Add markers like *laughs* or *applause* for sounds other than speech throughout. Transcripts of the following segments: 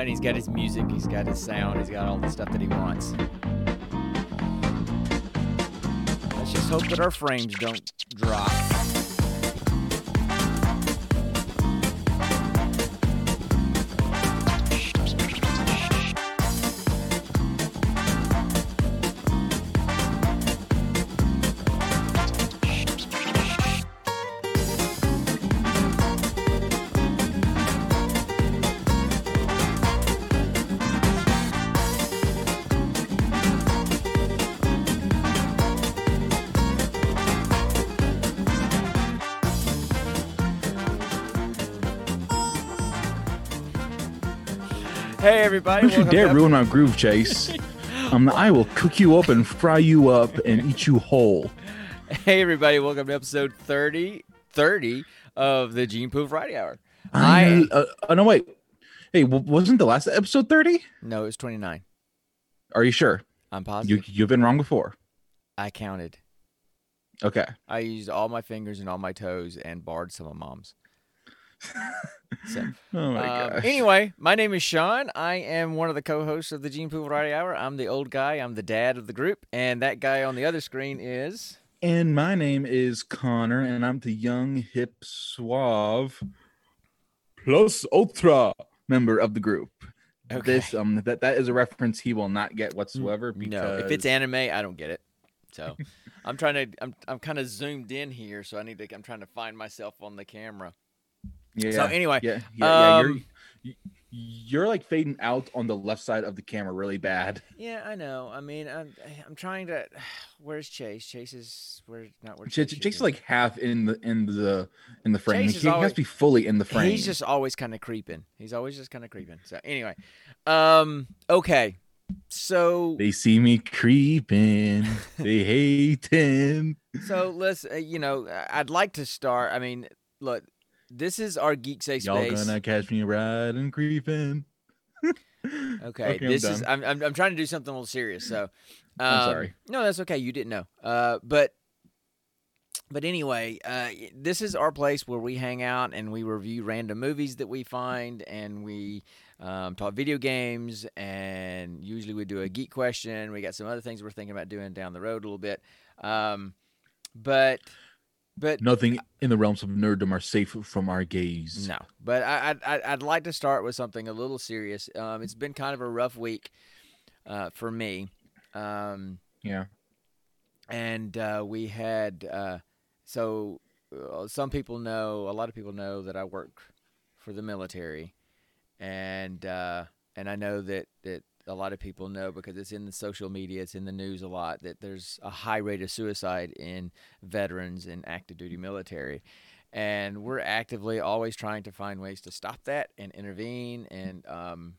and he's got his music, he's got his sound, he's got all the stuff that he wants. Let's just hope that our frames don't drop. Everybody! Don't you dare ruin my groove, Chase. um, I will cook you up and fry you up and eat you whole. Hey everybody! Welcome to episode 30, 30 of the Gene Pool Friday Hour. I, uh, uh, no wait. Hey, wasn't the last episode thirty? No, it was twenty nine. Are you sure? I'm You positive. you've been wrong before. I counted. Okay. I used all my fingers and all my toes and barred some of mom's. So, *laughs* Oh my um, gosh. anyway, my name is Sean. I am one of the co-hosts of the Gene Pool Variety Hour. I'm the old guy. I'm the dad of the group, and that guy on the other screen is. And my name is Connor, and I'm the young, hip, suave, plus ultra member of the group. Okay. This um that that is a reference he will not get whatsoever. Because No, if it's anime, I don't get it. So, *laughs* I'm trying to. I'm I'm kind of zoomed in here, so I need to. I'm trying to find myself on the camera. Yeah, So anyway, yeah, yeah, yeah, um, you're you're like fading out on the left side of the camera really bad. *laughs* Yeah, I know. I mean, I'm I'm trying to. *sighs* Where's Chase? Chase is where not where. Ch- Chase Ch- should Jake's like half in the in the in the frame. Chase He, is he always- has to be fully in the frame. He's just always kind of creeping. He's always just kind of creeping. So anyway, um, okay, so They see me creeping. they hate him. *laughs* so let's uh, you know I'd like to start. I mean, look, this is our geek safe Y'all space. gonna catch me riding creeping. *laughs* Okay, I'm this is I'm, I'm, I'm trying to do something a little serious. So, um, I'm sorry. No, that's okay. You didn't know. Uh, but but anyway, uh, this is our place where we hang out and we review random movies that we find, and we um, talk video games, and usually we do a geek question. We got some other things we're thinking about doing down the road a little bit. Um, but but Nothing in the realms of nerddom are safe from our gaze. no, but I, I'd, I'd I'd like to start with something a little serious. Um, it's been kind of a rough week uh, for me, um, Yeah. and uh, we had uh, so uh, some people know, a lot of people know that I work for the military, and uh, and I know that that a lot of people know because it's in the social media, it's in the news a lot that there's a high rate of suicide in veterans and active duty military. And we're actively always trying to find ways to stop that and intervene. And um,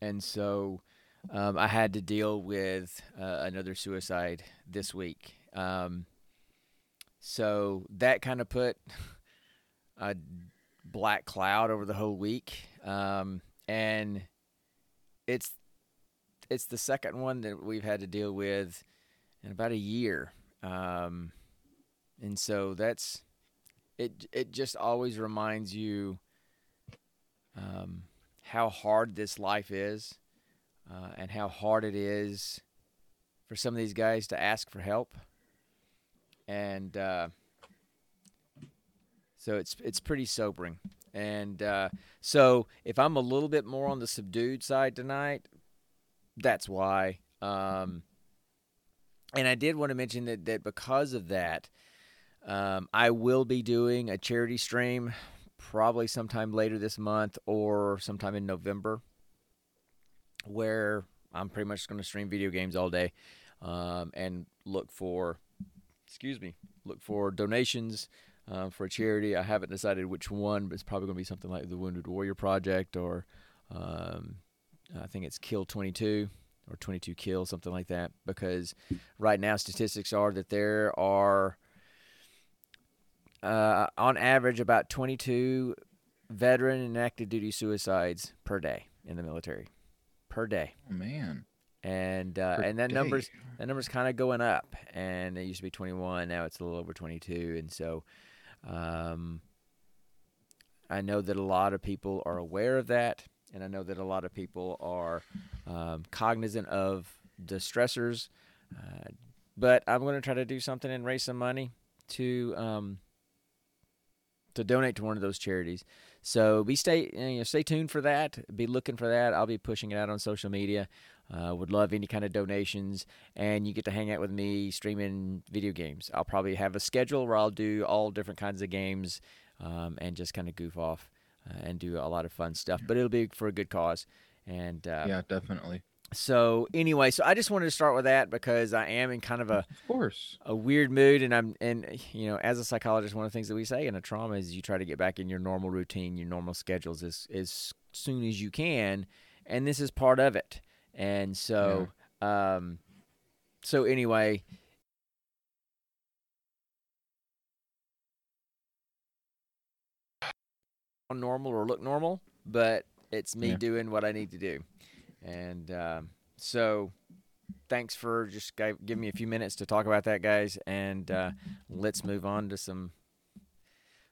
and so um, I had to deal with uh, another suicide this week. Um, so that kind of put a black cloud over the whole week, um, and it's it's the second one that we've had to deal with in about a year, um, and so that's it it just always reminds you um, how hard this life is uh, and how hard it is for some of these guys to ask for help. And uh, so it's it's pretty sobering. And uh, so if i'm a little bit more on the subdued side tonight that's why um, and i did want to mention that that because of that um, I will be doing a charity stream probably sometime later this month or sometime in November where I'm pretty much going to stream video games all day um, and look for, excuse me, look for donations um, for a charity. I haven't decided which one, but it's probably going to be something like the Wounded Warrior Project or um, I think it's Kill 22 or 22 Kill, something like that. Because right now statistics are that there are uh, on average about 22 veteran and active duty suicides per day in the military per day Oh, man. and uh, Per and that day. numbers that number's kind of going up and it used to be 21 now it's a little over 22 and so um, i know that a lot of people are aware of that and I know that a lot of people are um, cognizant of the stressors. Uh, but I'm going to try to do something and raise some money to um, to donate to one of those charities. So be stay you know, stay tuned for that. Be looking for that. I'll be pushing it out on social media. Uh, would love any kind of donations, and you get to hang out with me streaming video games. I'll probably have a schedule where I'll do all different kinds of games um, and just kind of goof off and do a lot of fun stuff. But it'll be for a good cause. And uh, yeah, definitely. So anyway, so I just wanted to start with that because I am in kind of a Of course. a weird mood and I'm and you know as a psychologist one of the things that we say in a trauma is you try to get back in your normal routine your normal schedules as as soon as you can and this is part of it and so um so anyway normal or look normal but it's me Yeah. doing what I need to do and um so thanks for just gi- giving me a few minutes to talk about that, guys. And uh, let's move on to some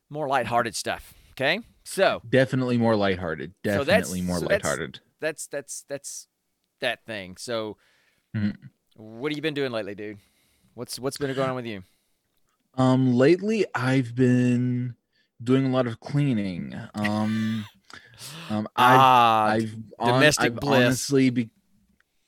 more lighthearted stuff. Okay, so Definitely more lighthearted. So Definitely more so that's- lighthearted. that's that's that's that thing. So, Mhm. what have you been doing lately, dude? What's what's been going on with you? Um, lately I've been doing a lot of cleaning. Um, um, I've *laughs* Ah, I've hon- domestic I've bliss. honestly be,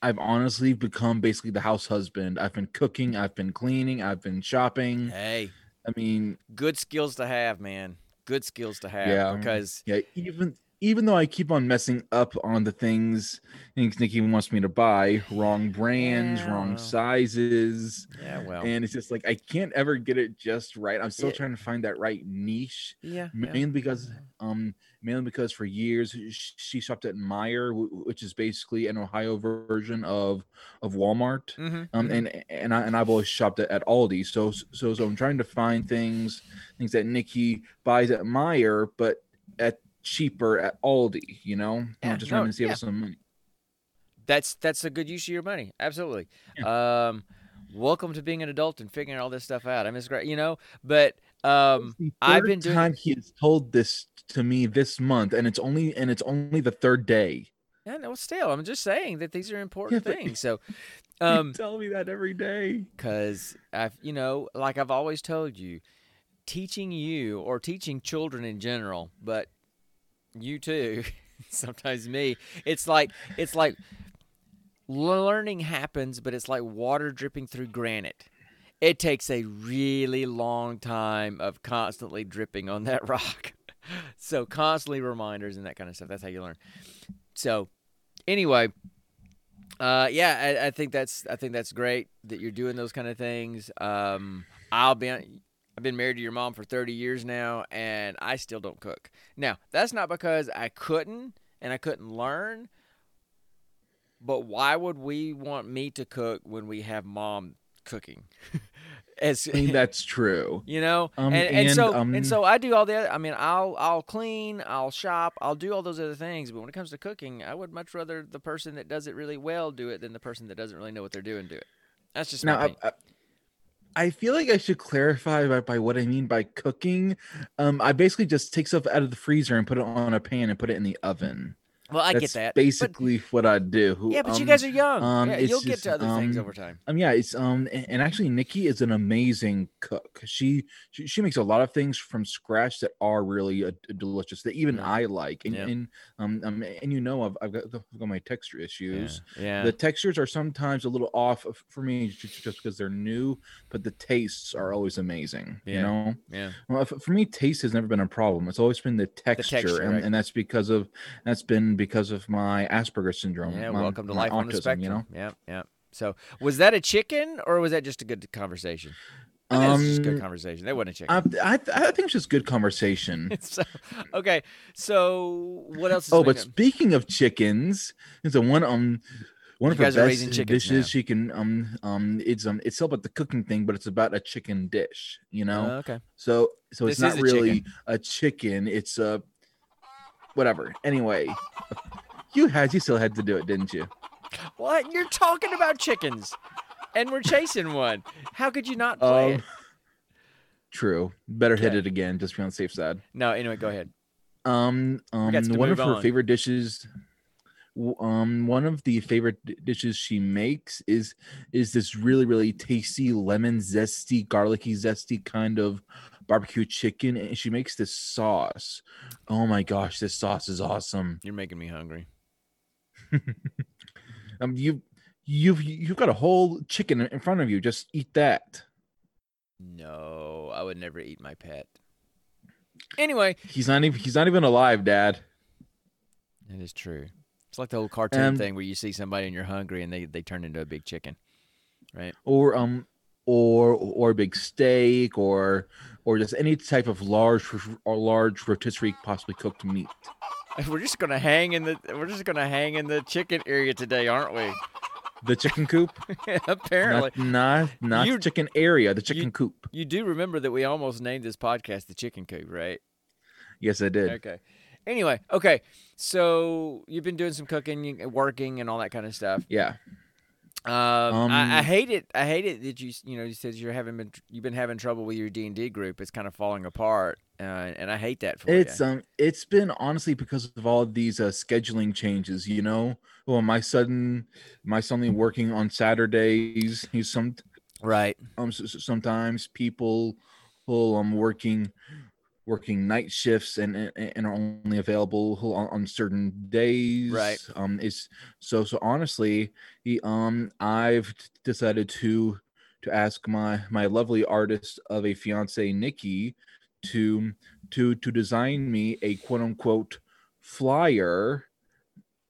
I've honestly become basically the house husband. I've been cooking, I've been cleaning, I've been shopping. hey, I mean, good skills to have, man. Good skills to have Yeah. because yeah, even even though I keep on messing up on the things Nikki wants me to buy, wrong brands, Yeah, wrong sizes, yeah, well, and it's just like I can't ever get it just right. I'm still Yeah. trying to find that right niche. yeah, yeah. mainly because um mainly because for years she shopped at Meijer, which is basically an Ohio version of of Walmart. Mhm, Um, mhm. and and I and I've always shopped at, at Aldi. So so so I'm trying to find things things that Nikki buys at Meijer, but at cheaper at Aldi. You know, Yeah, I'm just no, trying to save yeah. us some money. That's that's a good use of your money. Absolutely. Um, welcome to being an adult and figuring all this stuff out. I it's great, you know. But um, I've been doing- time he has told this to me this month, and it's only and it's only the third day. yeah, no, still, I'm just saying that these are important but- things. So, *laughs* you um, tell me that every day. because I've, you know, like I've always told you, teaching you or teaching children in general, but you too, *laughs* sometimes me, it's like it's like learning happens, but it's like water dripping through granite. It takes a really long time of constantly dripping on that *laughs* rock. so constantly reminders and that kind of stuff. That's how you learn. So anyway, uh, yeah, I, I think that's I think that's great that you're doing those kind of things. Um, I'll be I've been married to your mom for 30 years now, and I still don't cook. Now that's not because I couldn't and I couldn't learn. But why would we want me to cook when we have mom cooking? *laughs* As I mean, that's true. *laughs* you know, Um, and, and, and, so um, and so I do all the. Other, I mean, I'll I'll clean, I'll shop, I'll do all those other things. But when it comes to cooking, I would much rather the person that does it really well do it than the person that doesn't really know what they're doing do it. That's just Now. I, I, I feel like I should clarify by, by what I mean by cooking. Um, I basically just take stuff out of the freezer and put it on a pan and put it in the oven. Well, I That's get that. but- Basically, what I do. yeah, but you Um, guys are young. um, yeah, you'll get to other things um, over time. Um, yeah, it's um, and actually, Nikki is an amazing cook. She she, she makes a lot of things from scratch that are really uh, delicious that even Yeah. I like. And Yeah. and um, um, and you know, I've I've got, I've got my texture issues. Yeah. The textures are sometimes a little off for me ju- ju- just because they're new, but the tastes are always amazing. You know, yeah. well, for me, taste has never been a problem. It's always been the texture, texture, and, right. and that's because of that's been because of my Asperger's syndrome. Yeah, my- welcome to life on the spectrum. You know, Yeah, yeah. So, was that a chicken or was that just a good conversation? It was just a good Um, conversation. That wasn't a chicken. I, I I think it's just good conversation. *laughs* so, okay, so what else? Is oh, but speaking of chickens, there's a one um one You of her guys are raising best dishes now. she can um um it's um it's about the cooking thing, but it's about a chicken dish. You know, Uh, okay. so so it's This is not a chicken. really a chicken. It's a whatever. Anyway, you had you still had to do it, didn't you? What? You're talking about chickens, and we're chasing one. How could you not play it? Um, true. Better hit it again, just be on the safe side. No. Anyway, go ahead. Um, um, one of her on. favorite dishes. Um, one of the favorite dishes she makes is is this really really tasty lemon zesty garlicky zesty kind of barbecue chicken, and she makes this sauce. Oh my gosh, this sauce is awesome. You're making me hungry. *laughs* Um, you you've you've got a whole chicken in front of you. Just eat that. No, I would never eat my pet. Anyway, He's not even he's not even alive, Dad. it is true. It's like the old cartoon Um, thing where you see somebody and you're hungry and they, they turn into a big chicken, right? or um or or a big steak or or just any type of large or large rotisserie possibly cooked meat *laughs* We're just gonna hang in the we're just gonna hang in the chicken area today, aren't we? the chicken coop *laughs* Apparently, not not, not You- the chicken area the chicken coop you do remember that we almost named this podcast the Chicken Coop, right? yes i did Okay. Anyway, okay. So you've been doing some cooking, you- working, and all that kind of stuff. yeah Um, I, I Um, hate it. I hate it that you you know you said you're having been you've been having trouble with your D and D group. It's kind of falling apart, uh, and I hate that for it's you. um it's been honestly because of all these uh, scheduling changes you know well my son my suddenly working on saturdays he's some right. um sometimes people well, I'm working working night shifts and and, are only available on, on certain days Right. um is so so honestly he, um i've decided to to ask my my lovely artist of a fiance nikki to to to design me a quote unquote flyer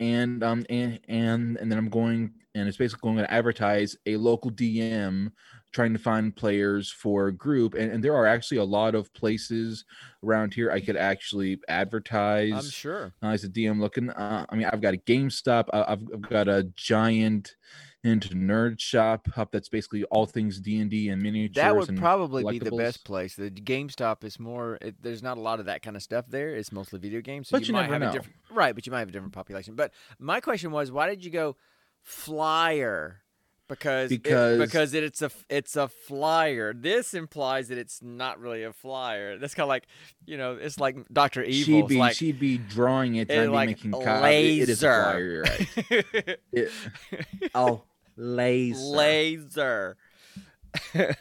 and um and and and then i'm going and it's basically going to advertise a local dm trying to find players for a group and, and there are actually a lot of places around here i could actually advertise I'm sure. uh, as a dm looking uh, i mean i've got a gamestop I- I've, I've got a giant into nerd shop up that's basically all things d&d and miniatures That would probably be the best place. The GameStop is more. It, there's not a lot of that kind of stuff there. It's mostly video games. So But you might never have know. a different right, but you might have a different population. But my question was, why did you go flyer? Because it- Because- because it, it's a it's a flyer. This implies that it's not really a flyer. That's kind of like you know, it's like Doctor Evil. she'd be like, she'd be drawing it trying like making co- it- it is a laser. flyer, you're right *laughs* It- oh laser laser. *laughs*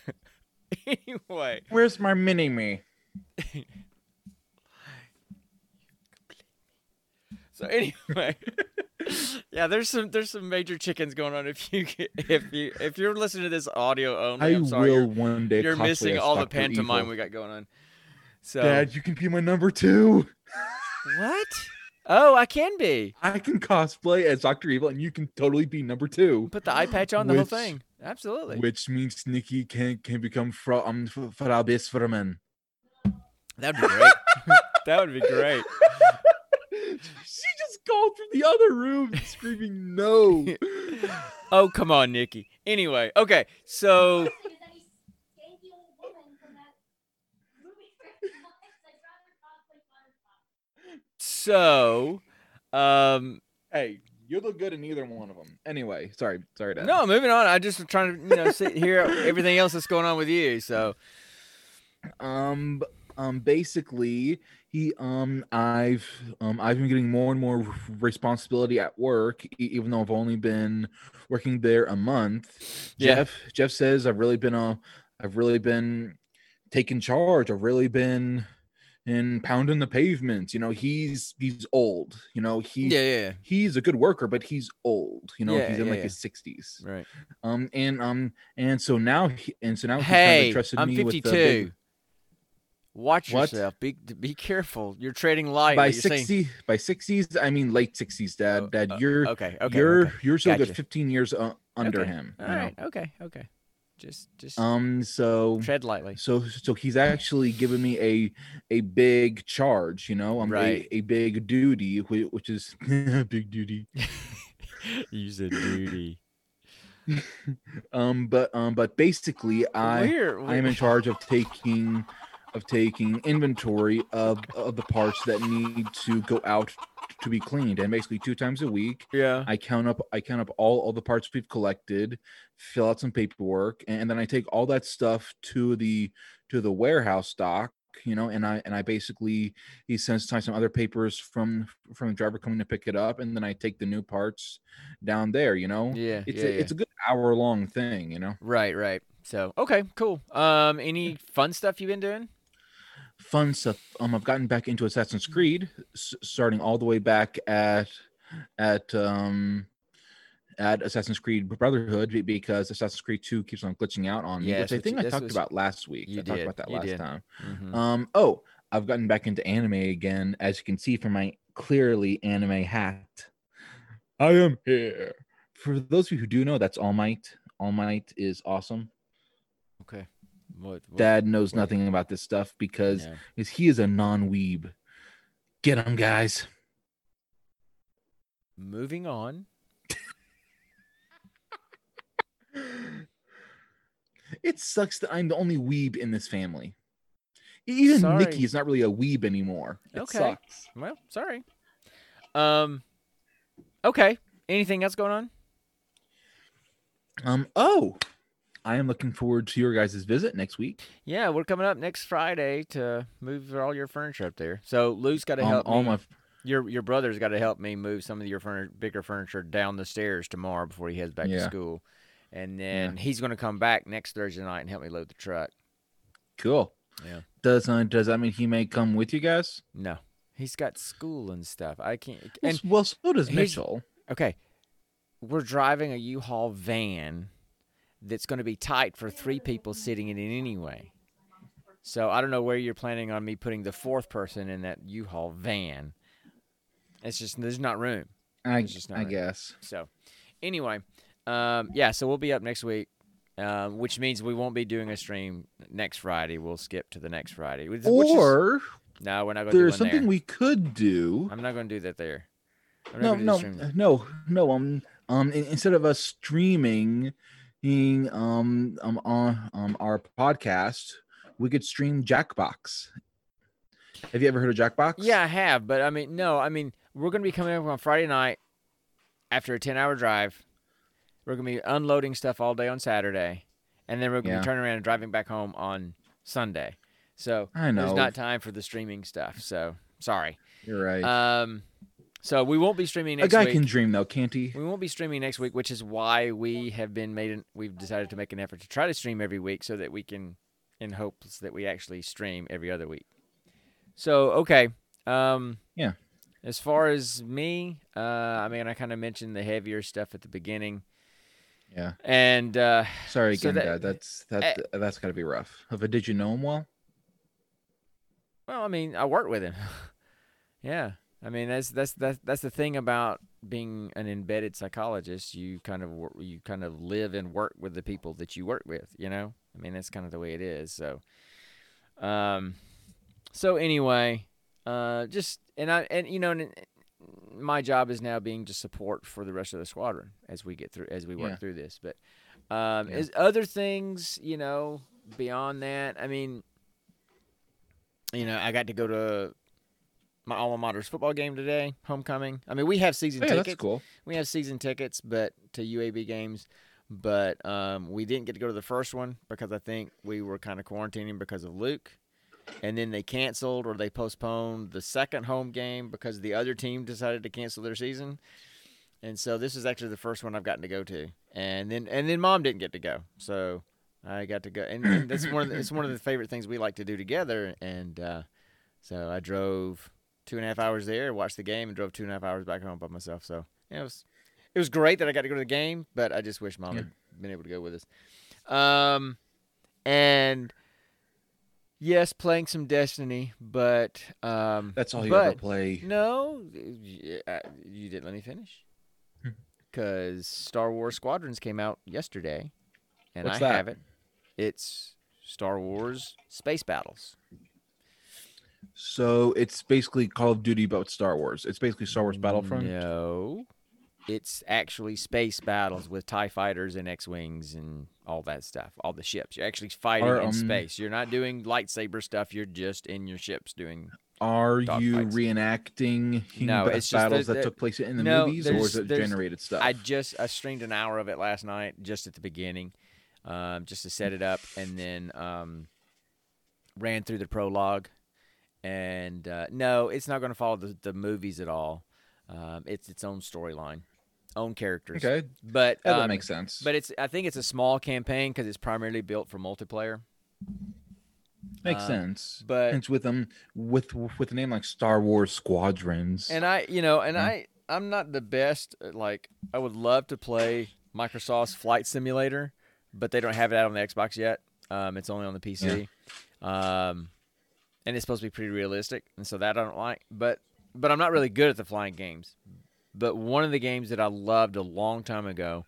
anyway, where's my mini me *laughs* So anyway, *laughs* yeah, there's some there's some major chickens going on. If you if you if you're listening to this audio only, I I'm sorry, will one day. you're missing all the pantomime Evil. we got going on. So Dad, you can be my number two. what? Oh, I can be. I can cosplay as Doctor Evil, and you can totally be number two. Put the eye patch on the whole thing. Absolutely. Which means Nikki can can become Frau um F- Frau Bisferman. That'd be great. that would be great. *laughs* she just called from the other room screaming no. *laughs* Oh, come on, Nikki. Anyway, okay, so Is any skanky old woman from that movie franchise. I'd rather cosplay Buttercup. so um hey, you look good in either one of them. Anyway, sorry, sorry, Dad. no, moving on. I just was trying to, you know, sit here *laughs* everything else that's going on with you. So um um basically he um i've um i've been getting more and more responsibility at work even though i've only been working there a month. Yeah. jeff jeff says i've really been uh i've really been taking charge. I've really been in pounding the pavement. You know he's he's old. You know he yeah, yeah, he's a good worker but he's old. You know Yeah, he's in yeah, like yeah. his 60s right. um and um and so now he, and so now he's kind of trusted I'm me with the big, Watch What? yourself. Be be careful. You're trading light. by You're saying- 60 by 60s i mean late 60s dad Oh, dad uh, you're okay. Okay. you're okay. you're still Gotcha. good 15 years uh, under Okay. him All right. know? Okay. Okay. Just just um so tread lightly. so so he's actually given me a a big charge you know um Right. a, a big duty whi- which is *laughs* big duty *laughs* Use a duty. *laughs* um but um but basically i i am in charge of taking of taking inventory of of the parts that need to go out to be cleaned and basically two times a week Yeah. I count up I count up all all the parts we've collected, fill out some paperwork, and then I take all that stuff to the to the warehouse dock you know, and I and I basically he sends some other papers from from the driver coming to pick it up, and then I take the new parts down there. You know, Yeah, it's yeah, a, it's a good hour long thing. You know, Right, right. So okay, cool. Um, any fun stuff you've been doing? Fun stuff. Um, I've gotten back into Assassin's Creed, s- starting all the way back at at um at Assassin's Creed Brotherhood because Assassin's Creed 2 keeps on glitching out on me, Yeah, which I think I talked what about last week. you I talked about that last did. time. Mhm. Um, oh, I've gotten back into anime again, as you can see from my clearly anime hat. I am here. For those of you who do know, that's All Might. All Might is awesome. What? what Dad knows what- nothing about this stuff because is he is a non-weeb. Get him, guys. Moving on. It sucks that I'm the only weeb in this family. Even Sorry. Nikki is not really a weeb anymore. It Okay. sucks. Well, sorry. Um. Okay. Anything else going on? Um. Oh, I am looking forward to your guys' visit next week. Yeah, we're coming up next Friday to move all your furniture up there. So Lou's got to Um, help all me. my Your your brother's got to help me move some of your furniture, bigger furniture down the stairs tomorrow before he heads back to school, and then he's going to come back next Thursday night and help me load the truck. cool. Yeah. Does uh, does that mean he may come with you guys? No, he's got school and stuff. I can't. And s- well, so does Mitchell. okay, we're driving a U-Haul van that's going to be tight for three people sitting in it anyway. So I don't know where you're planning on me putting the fourth person in that U-Haul van. It's just there's not room. I, just not I right. guess. So, anyway, um, yeah, so we'll be up next week, um, which means we won't be doing a stream next Friday. We'll skip to the next Friday. which- which is- Or no, we're not going to there's something there. we could do. I'm not going to do that there. No, the no, no, no. Um, um, instead of us streaming, um, um, on um our podcast, we could stream Jackbox. Have you ever heard of Jackbox? Yeah, I have, but I mean, no, I mean, we're going to be coming up on Friday night after a 10 hour drive. We're going to be unloading stuff all day on Saturday, and then we're going to Yeah. be turning around and driving back home on Sunday. So, I know. there's not time for the streaming stuff. So, sorry. You're right. Um, so we won't be streaming next a guy week. can dream though, can't he? We won't be streaming next week, which is why we have been made. An, we've decided to make an effort to try to stream every week, so that we can, in hopes that we actually stream every other week. So okay, um, Yeah. As far as me, uh, I mean, I kind of mentioned the heavier stuff at the beginning, Yeah. and uh, Sorry So again, that- Dad. That's that. that's got to be rough. But did you know him well? well, I mean, I worked with him. *laughs* yeah, I mean, that's that's that's that's the thing about being an embedded psychologist. You kind of you kind of live and work with the people that you work with. You know, I mean, that's kind of the way it is. So, um, so anyway, uh, just and I and you know, and my job is now being just support for the rest of the squadron as we get through as we work Yeah. through this. But um, Yeah. as other things, you know, beyond that, I mean, you know, I got to go to my alma mater's football game today, homecoming. I mean, we have season Oh, yeah, tickets. that's cool. We have season tickets, but to UAB games, but um, we didn't get to go to the first one because I think we were kind of quarantining because of Luke, and then they canceled or they postponed the second home game because the other team decided to cancel their season, and so this is actually the first one I've gotten to go to, and then and then mom didn't get to go, so I got to go, and, and that's one of the, it's one of the favorite things we like to do together, and uh, so I drove two and a half hours there, watched the game, and drove two and a half hours back home by myself. So yeah, it was it was great that I got to go to the game, but I just wish mom Yeah. had been able to go with us. Um, and yes, playing some Destiny, but um, That's all you ever but- play. no, y- uh, you didn't let me finish. Hmm. Because Star Wars Squadrons came out yesterday, and What's I that? have it. It's Star Wars Space Battles. So it's basically Call of Duty, but Star Wars. It's basically Star Wars Battlefront. No, it's actually space battles with Tie fighters and X wings and all that stuff. All the ships. You're actually fighting Are, in um, space. You're not doing lightsaber stuff. You're just in your ships doing. Are you fights. reenacting No, it's just battles that- took place in the no, movies, or is it generated stuff? I just I streamed an hour of it last night, just at the beginning, um, just to set it up, and then um, ran through the prologue, and uh, no, it's not going to follow the, the movies at all. Um, it's its own storyline, own characters. Okay, but that um, makes sense. But it's I think it's a small campaign because it's primarily built for multiplayer. makes uh, sense. but- it's with them with with a name like Star Wars Squadrons. And I, you know, and Yeah. I, I'm not the best. Like, I would love to play Microsoft's Flight Simulator, but they don't have it out on the Xbox yet. Um, it's only on the PC. Um, and it's supposed to be pretty realistic, and so that I don't like. But, but I'm not really good at the flying games. But one of the games that I loved a long time ago,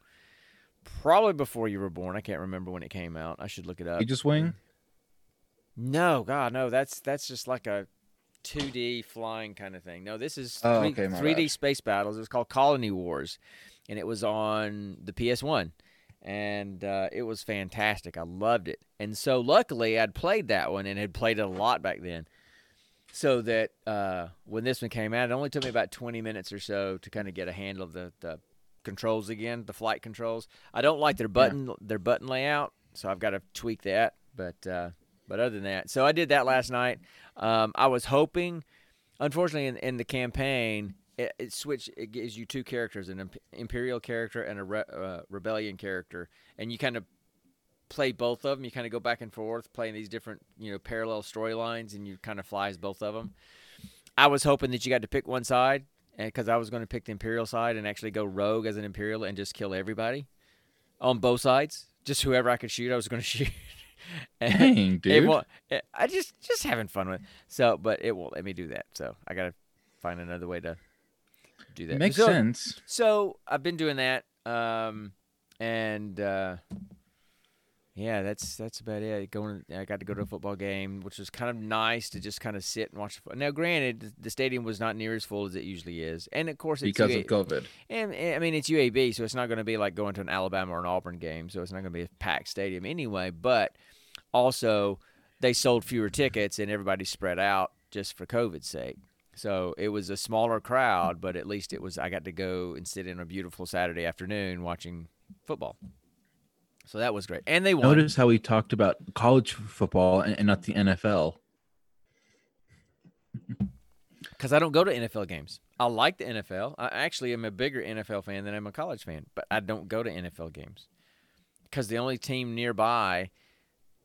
probably before you were born, I can't remember when it came out. I should look it up. Aegis Wing. No, God, no. That's that's just like a 2D flying kind of thing. No, this is Oh, 3, okay, my 3D bad. space battles. It was called Colony Wars, and it was on the PS1, and uh, it was fantastic. I loved it, and so luckily I'd played that one and had played it a lot back then. So that uh, when this one came out, it only took me about 20 minutes or so to kind of get a handle of the, the controls again, the flight controls. I don't like their button their button layout, so I've got to tweak that. But uh, but other than that, so I did that last night. Um, I was hoping, unfortunately, in, in the campaign, it, it switched. It gives you two characters: an imperial character and a re- uh, rebellion character, and you kind of play both of them. You kind of go back and forth, playing these different, you know, parallel storylines, and you kind of fly as both of them. I was hoping that you got to pick one side, because I was going to pick the imperial side and actually go rogue as an imperial and just kill everybody on both sides. Just whoever I could shoot, I was going *laughs* to shoot. Dang, *laughs* it dude. won't, it- I just just having fun with. It. So, but it won't let me do that. So I gotta find another way to do that. Makes so, sense. So I've been doing that, um, and uh, yeah, that's that's about it. Going, I got to go to a football game, which was kind of nice to just kind of sit and watch. Now, granted, the stadium was not near as full as it usually is, and of course, it's Because UA of COVID. and, and, I mean, it's UAB, so it's not going to be like going to an Alabama or an Auburn game, so it's not going to be a packed stadium anyway. But also, they sold fewer tickets and everybody spread out just for COVID's sake. So it was a smaller crowd, but at least it was. I got to go and sit in a beautiful Saturday afternoon watching football. So that was great, and they won. Notice how we talked about college football and, and not the NFL. because *laughs* I don't go to NFL games. I like the NFL. I actually am a bigger NFL fan than I'm a college fan, but I don't go to NFL games because the only team nearby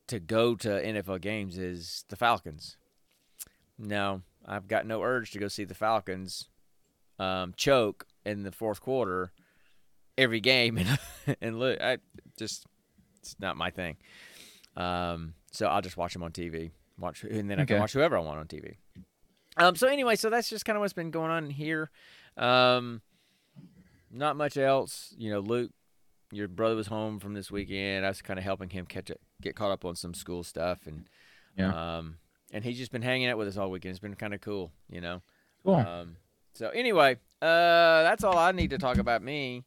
to go to NFL games is the Falcons. No, I've got no urge to go see the Falcons um, choke in the fourth quarter every game, *laughs* and and look, I just it's not my thing. Um, so I'll just watch them on TV. Watch, and then I can watch whoever I want on TV. Um, so anyway, so that's just kind of what's been going on here. Um, not much else. You know, Luke, your brother was home from this weekend. I was kind of helping him catch it, get caught up on some school stuff, and Yeah. um, and he's just been hanging out with us all weekend. It's been kind of cool, you know. Cool. Um, so anyway, uh, that's all I need to talk about me.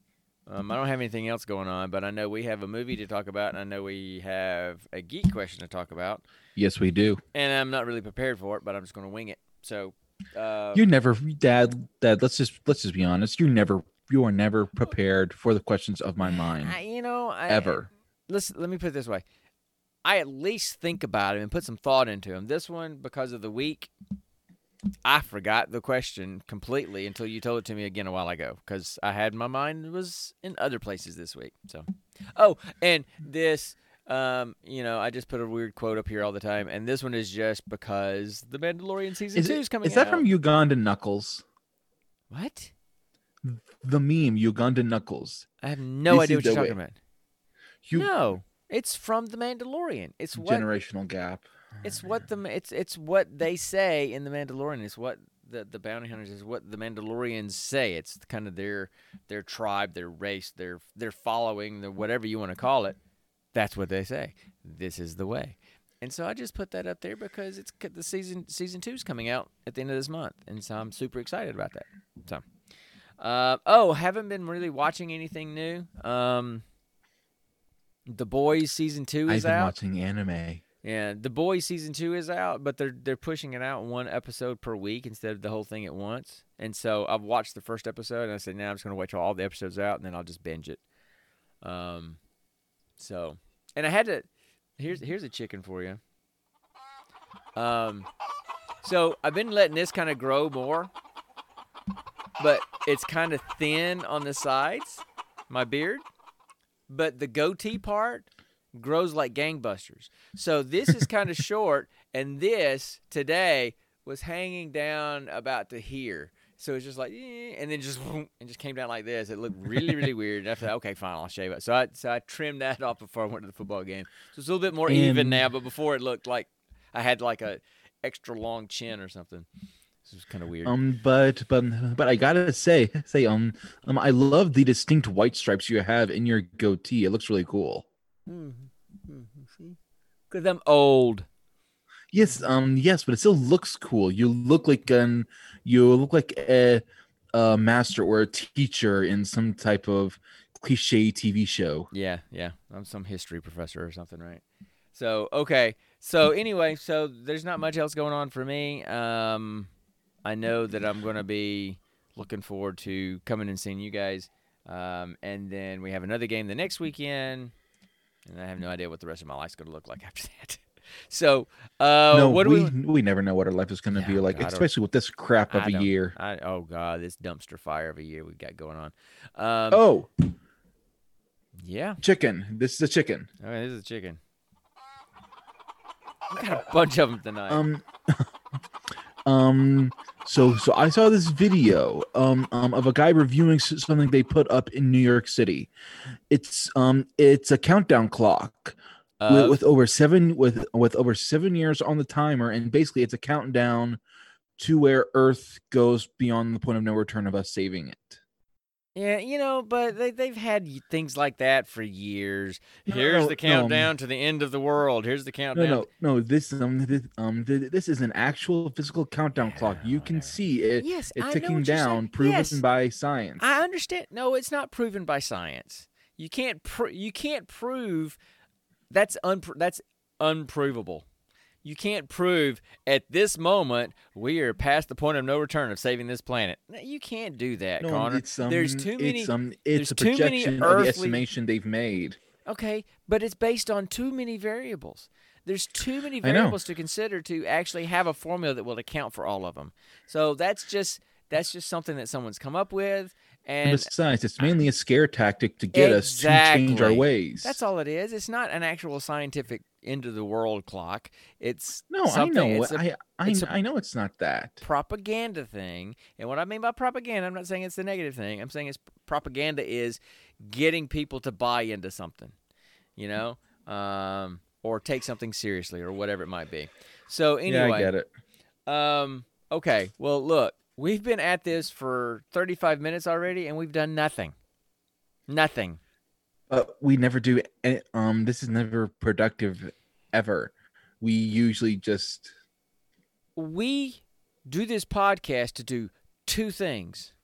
Um, I don't have anything else going on, but I know we have a movie to talk about, and I know we have a geek question to talk about, yes, we do. and I'm not really prepared for it, but I'm just going to wing it. So, uh, You never, Dad. Dad. Let's just let's just be honest. You never, you are never prepared for the questions of my mind I, you know, I, ever. Let's let me put it this way: I at least think about him and put some thought into him. This one, because of the week, I forgot the question completely until you told it to me again a while ago. Because I had my mind was in other places this week. So, oh, and this. Um, you know, I just put a weird quote up here all the time, and this one is just because the Mandalorian season Is, two it- is coming is that out. from Uganda Knuckles? what? The meme Uganda Knuckles. I have no This idea what you're the talking way- about. You no, it's from the Mandalorian. It's what generational gap. It's what the it's it's what they say in the Mandalorian. It's what the the bounty hunters is what the Mandalorians say. It's kind of their their tribe, their race, their their following, their whatever you want to call it. That's what they say. This is the way. And so I just put that up there because it's the season season two's coming out at the end of this month, and so I'm super excited about that. So, uh, oh, haven't been really watching anything new. Um, the Boys season two is I've been out. watching anime. Yeah, The Boys season two is out, but they're they're pushing it out one episode per week instead of the whole thing at once. And so I've watched the first episode, and I said, now I'm just gonna wait till all the episodes out, and then I'll just binge it. Um, so, and I had to. Here's here's a chicken for you. Um, so I've been letting this kind of grow more, but it's kind of thin on the sides, my beard. But the goatee part grows like gangbusters. So this is kind of *laughs* short, and this today was hanging down about to here. So it's just like, eh, and then just *laughs* and just came down like this. It looked really, really weird. And I thought, okay, fine, I'll shave it. So I so I trimmed that off before I went to the football game. So it's a little bit more even now. But before it looked like I had like a extra long chin or something. This was kind of weird. Um, but but but I gotta say say um um I love the distinct white stripes you have in your goatee. It looks really cool. Because I'm old. Yes, um, yes, but it still looks cool. You look like an you look like a, a master or a teacher in some type of cliche TV show. Yeah, yeah. I'm some history professor or something, right? So okay. So anyway, so there's not much else going on for me. Um, I know that I'm gonna be looking forward to coming and seeing you guys. Um, and then we have another game the next weekend, and I have no idea what the rest of my life's gonna look like *laughs* after that. So, uh, no, what do we, we? we never know what our life is going to be like, I don't- especially with this crap of I a year. I, oh God, this dumpster fire of a year we've got going on. Um, Oh, yeah. chicken! This is a chicken. All right, this is a chicken. We got a bunch of them tonight. Um, *laughs* um. So so I saw this video um, um of a guy reviewing something they put up in New York City. It's um it's a countdown clock with, with over seven with with over seven years on the timer, and basically it's a countdown to where Earth goes beyond the point of no return of us saving it. Yeah, you know, but they they've had things like that for years. No, Here's no, the no, um, countdown to the end of the world. Here's the countdown. no, no. This um, this, um, this is an actual physical countdown clock. You can see it. Yes, It's I know ticking what you're down, proven Yes, by science. I understand. No, it's not proven by science. You can't pr- you can't prove that's unpro- that's unprovable. You can't prove at this moment we are past the point of no return of saving this planet. You can't do that, No, Connor. it's um, there's too many. It's um, there's it's a too projection of the estimation they've made. Okay, but it's based on too many variables. There's too many variables to consider to actually have a formula that will account for all of them. So that's just that's just something that someone's come up with, And and besides, it's mainly a scare tactic to get us to change our ways. that's all it is. It's not an actual scientific of the world clock. It's No, I know. It's a I I, it's I know it's not that. propaganda thing. And what I mean by propaganda, I'm not saying it's the negative thing. I'm saying it's propaganda is getting people to buy into something, you know, um, or take something seriously or whatever it might be. So anyway, Yeah, I get it. Um. Okay. Well, look, we've been at this for 35 minutes already, and we've done nothing. Nothing. But we never do. a- Um, this is never productive, ever. We usually just. We do this podcast to do two things: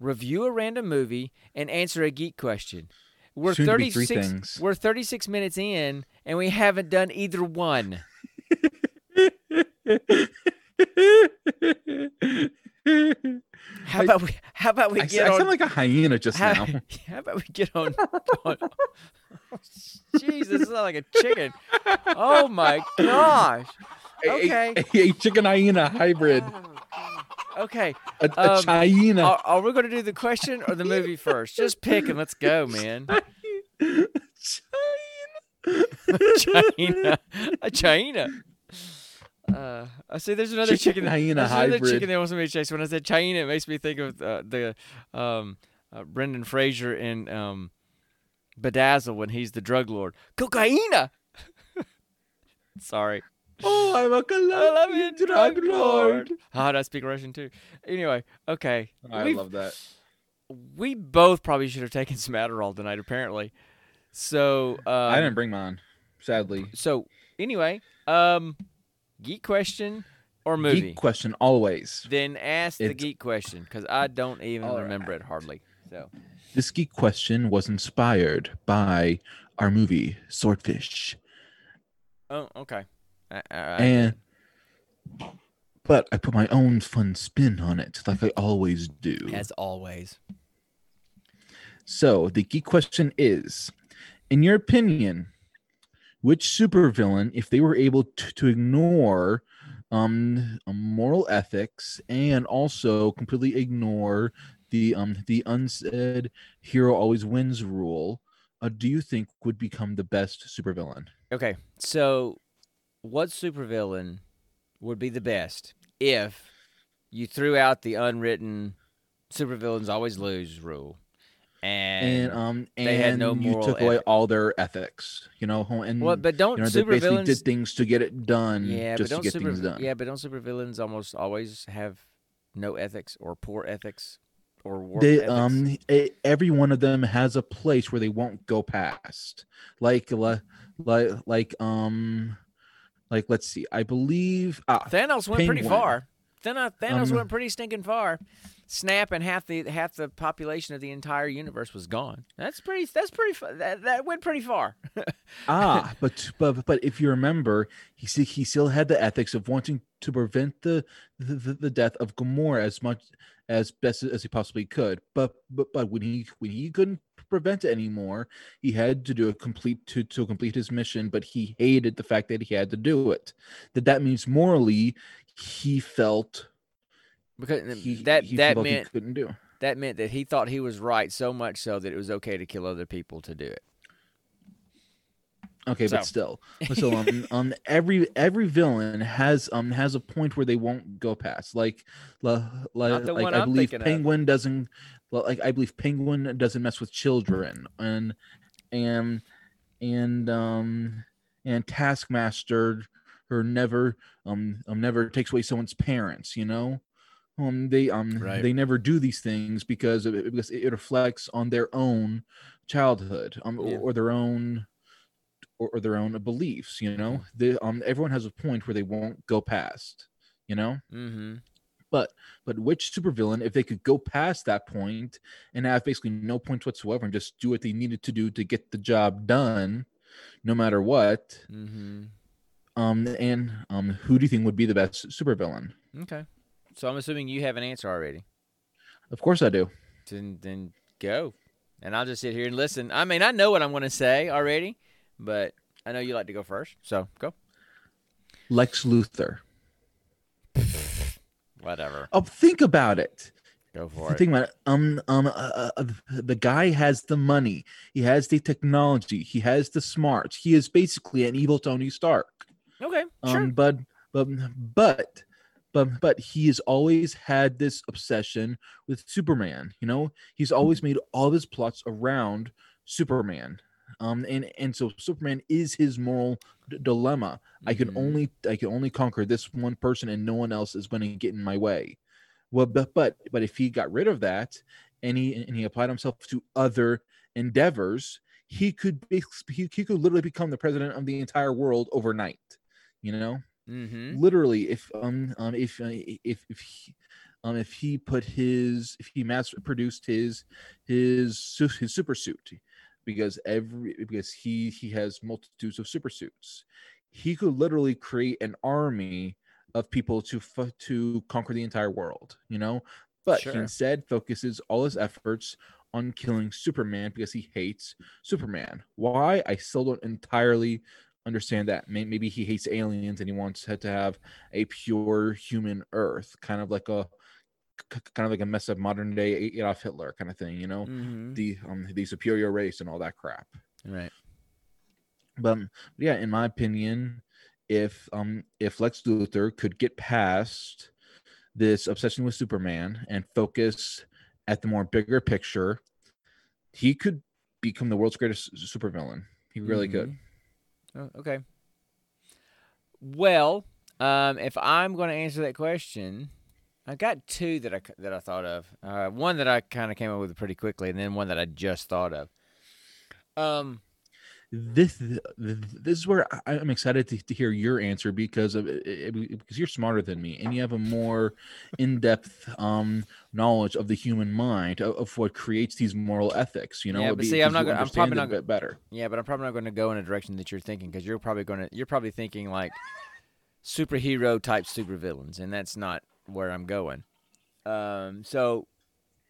review a random movie and answer a geek question. We're Soon to be three 36. things. We're 36 minutes in, and we haven't done either one. *laughs* How I- about we? How about we I, get I on? sound like a hyena just how, now. *laughs* how about we get on? on *laughs* Jeez, this is not like a chicken. Oh my gosh. A- a- Okay. A, a chicken hyena hybrid. Okay. A, a Um, hyena. Are, are we going to do the question or the movie first? Just pick and let's go, man. *laughs* China. A China. Uh, I see. There's another Chicken chicken. hyena there's another hybrid. chicken that wants to chase. When I said China, it makes me think of uh, the um, uh, Brendan Fraser in um, Bedazzle when he's the drug lord. Cocaina. *laughs* Sorry. Oh, I'm a *laughs* I love you, Colombian drug lord. How did I speak Russian too? Anyway, okay. I We've- love that. we both probably should have taken *laughs* some Adderall tonight, apparently. So um, I didn't bring mine, sadly. So anyway, um, geek question or movie? Geek question always. then ask the It's- geek question because I don't even All remember it hardly. So This geek question was inspired by our movie Swordfish, oh okay. I, I- and but I put my own fun spin on it, like I always do. as always, So the geek question is, in your opinion, which supervillain, if they were able to, to ignore um moral ethics and also completely ignore the um the unsaid hero always wins rule uh, do you think would become the best supervillain? Okay, so what supervillain would be the best if you threw out the unwritten supervillains always lose rule, and, and um and they had no you took away all their ethics you know and what? But don't you know they basically did things to get it done yeah, but just to don't get super, things done yeah, but don't supervillains almost always have no ethics or poor ethics or they ethics? um e- every one of them has a place where they won't go past like like like um like let's see i believe ah, Thanos went pretty far. Thanos, Thanos Um, went pretty stinking far. Snap and half the half the population of the entire universe was gone. That's pretty. That's pretty. That, that went pretty far. *laughs* ah but but but if you remember he he still had the ethics of wanting to prevent the the, the- the death of Gamora as much as best as he possibly could but but but when he when he couldn't prevent it anymore he had to do a complete to to complete his mission but he hated the fact that he had to do it that that means morally he felt because he, that he that meant couldn't do that meant that he thought he was right so much so that it was okay to kill other people to do it. Okay, So. but still, *laughs* But still, um, um, every every villain has um has a point where they won't go past. Like, like, the like I I'm believe thinking of. Penguin doesn't. Like I believe Penguin doesn't mess with children, and and and um and Taskmaster or never um, um never takes away someone's parents. You know, um they um Right. they never do these things because of it, because it reflects on their own childhood um Yeah. or, or their own or, or their own beliefs you know they um everyone has a point where they won't go past you know Mm-hmm. but which supervillain if they could go past that point and have basically no points whatsoever and just do what they needed to do to get the job done no matter what Mm-hmm. Um and um who do you think would be the best supervillain Okay. So I'm assuming you have an answer already. of course i do Then then go, and I'll just sit here and listen. I mean, I know what I'm going to say already, but I know you like to go first. So go. lex luthor *laughs* Whatever. oh think about it Go for it. Think about it. Um, um, uh, uh, the guy has the money. He has the technology. He has the smarts. He is basically an evil Tony Stark. Okay. Um, Sure. but but but but but he has always had this obsession with Superman. You know, he's always made all of his plots around Superman. Um, and and so Superman is his moral d- dilemma. I can Mhm. only I can only conquer this one person, and no one else is going to get in my way. Well, but but but if he got rid of that, and he and he applied himself to other endeavors, he could be he, he could literally become the president of the entire world overnight. You know, Mm-hmm. literally, if um um if uh, if if he, um if he put his if he mass produced his his his super suit because every because he he has multitudes of super suits he could literally create an army of people to f- to conquer the entire world you know? But he instead focuses all his efforts on killing superman because he hates superman. Why? I still don't entirely understand that maybe he hates aliens and he wants to to have a pure human earth kind of like a kind of like a mess of modern day adolf hitler kind of thing you know Mm-hmm. the um the superior race and all that crap Right. but um, yeah in my opinion if um if lex luthor could get past this obsession with superman and focus at the more bigger picture he could become the world's greatest supervillain he really could Mhm. Oh, okay. Well, um, if I'm going to answer that question, I got two that I that I thought of. Uh, one that I kind of came up with pretty quickly, and then one that I just thought of. Um, this th- th- this is where I'm excited to, to hear your answer because of because you're smarter than me and you have a more in-depth um knowledge of the human mind of, of what creates these moral ethics you know Yeah, but be- see, I'm not gonna- I'm probably not bit better yeah, but I'm probably not going to go in a direction that you're thinking because you're probably going to you're probably thinking like superhero type supervillains, and that's not where I'm going. Um, so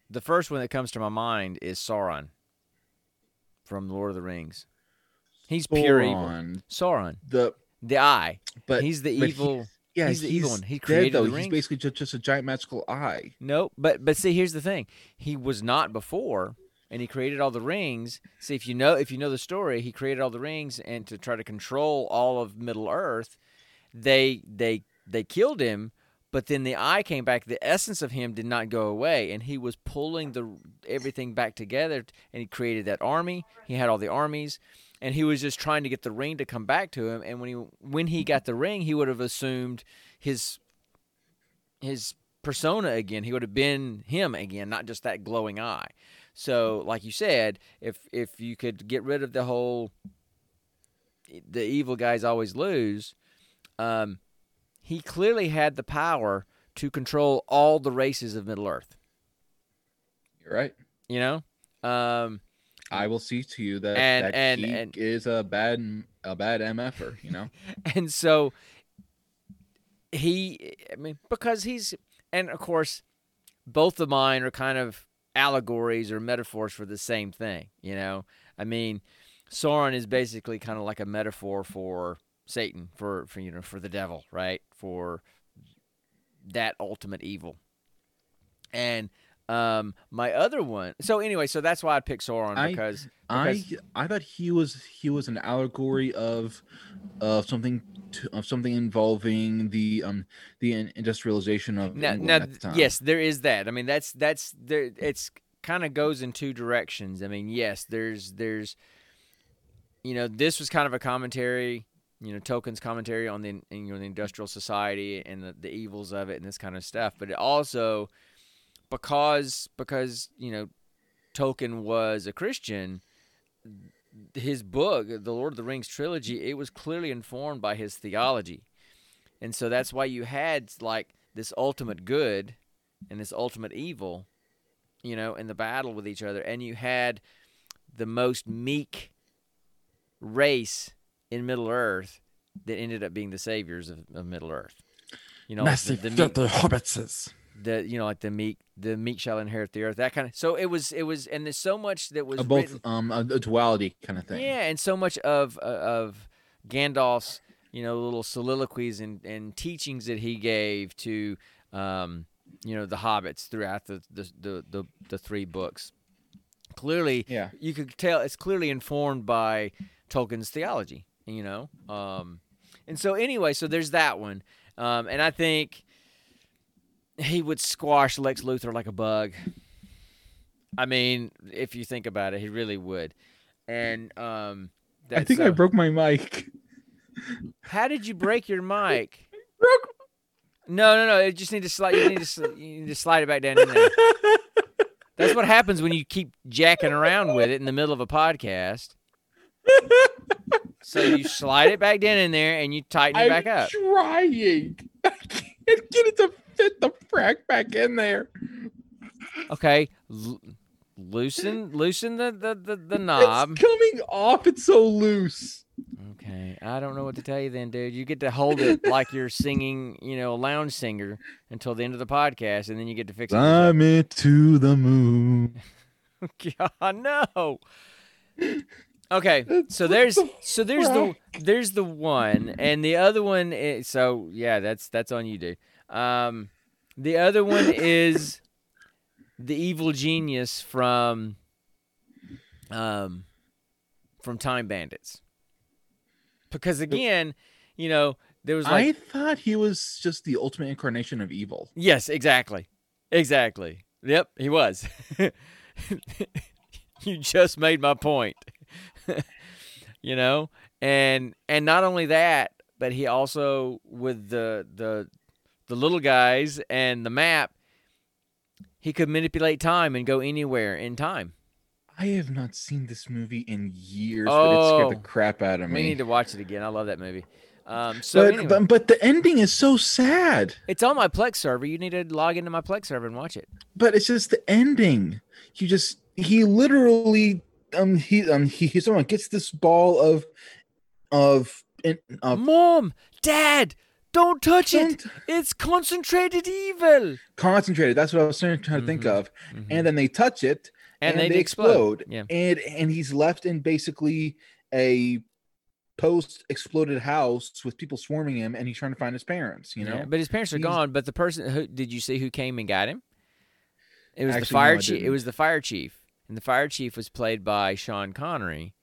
the first one that comes to my mind is Sauron from Lord of the Rings. He's pure evil. Sauron, Sauron, the the Eye. but he's the but he- evil. Yeah, He's the evil one. He dead, though. He's basically just, just a giant magical eye. No, but but see, here's the thing: he was not before, and he created all the rings. See, if you know if you know the story, he created all the rings, and to try to control all of Middle Earth, they they they killed him. But then the eye came back. The essence of him did not go away, and he was pulling the everything back together. And he created that army. He had all the armies, and he was just trying to get the ring to come back to him. And when he when he got the ring, he would have assumed his his persona again. He would have been him again, not just that glowing eye. So, like you said, if if you could get rid of the whole the evil guys always lose, um, he clearly had the power to control all the races of Middle Earth. You're right. You know, um, I will see to you that, And- that and- he and- is a bad a bad mf'er. You know. *laughs* and so he i mean because he's and of course both of mine are kind of allegories or metaphors for the same thing you know i mean sauron is basically kind of like a metaphor for satan for for you know for the devil right for that ultimate evil and um my other one so anyway so that's why i picked sauron because I Because- I thought he was he was an allegory of of something to, of something involving the um the industrialization of now, now the time. yes there is that i mean that's that's there it's kind of goes in two directions i mean yes there's there's you know this was kind of a commentary you know tolkien's commentary on the you know the industrial society and the, the evils of it and this kind of stuff but it also because because you know tolkien was a christian his book the lord of the rings trilogy it was clearly informed by his theology and so that's why you had like this ultimate good and this ultimate evil, you know, in the battle with each other. And you had the most meek race in Middle Earth that ended up being the saviors of, of Middle Earth. You know, the, the, meek, hobbitses. The you know, like the meek, the meek shall inherit the earth. That kind of. So it was, it was, and there's so much that was both written- um a, a duality kind of thing. yeah, and so much of uh, of Gandalf's you know little soliloquies and, and teachings that he gave to um, you know the hobbits throughout the the, the, the the three books. Clearly, Yeah. you could tell it's clearly informed by Tolkien's theology. You know, um, and so anyway, so there's that one, um, and I think he would squash Lex Luthor like a bug. I mean, if you think about it, he really would. And um, I think I uh, broke my mic. How did you break your mic? *laughs* Broke. No, no, no. You just need to slide. You need to, you need to slide it back down in there. *laughs* That's what happens when you keep jacking around with it in the middle of a podcast. So you slide it back down in there and you tighten it I'm back up. trying. *laughs* I can't get it to fit the frack back in there. Okay, L- loosen, loosen the the the, the knob. It's coming off. It's so loose. Okay, I don't know what to tell you then, dude. You get to hold it *laughs* like you're singing, you know, a lounge singer until the end of the podcast, and then you get to fix it. I'm *laughs* it to the moon. God, no. *laughs* Okay, so there's so there's the there's the one, and the other one. Is, so yeah, that's that's on you, dude. Um, the other one is the evil genius from um from Time Bandits. Because again, you know, there was like I thought he was just the ultimate incarnation of evil. Yes, exactly. Exactly. Yep, he was. *laughs* you just made my point. *laughs* you know? And and not only that, but he also with the the the little guys and the map, he could manipulate time and go anywhere in time. I have not seen this movie in years, but it scared Oh. the crap out of me. We need to watch it again. I love that movie. Um, so but, anyway, but but the ending is so sad. it's on my Plex server. You need to log into my Plex server and watch it. But it's just the ending. You just he literally um he um he, he someone gets this ball of of in- of Mom, Dad, don't touch it. Don't- It's concentrated evil. concentrated. That's what I was trying trying to think Mhm. of. And then they touch it And, and, they, they, explode. Yeah. And and he's left in basically a post exploded house with people swarming him, and he's trying to find his parents. You know, Yeah, but his parents are He's- gone. But the person who did you see who came and got him? It was the Actually, no, fire I chief. It was the fire chief, and the fire chief was played by Sean Connery.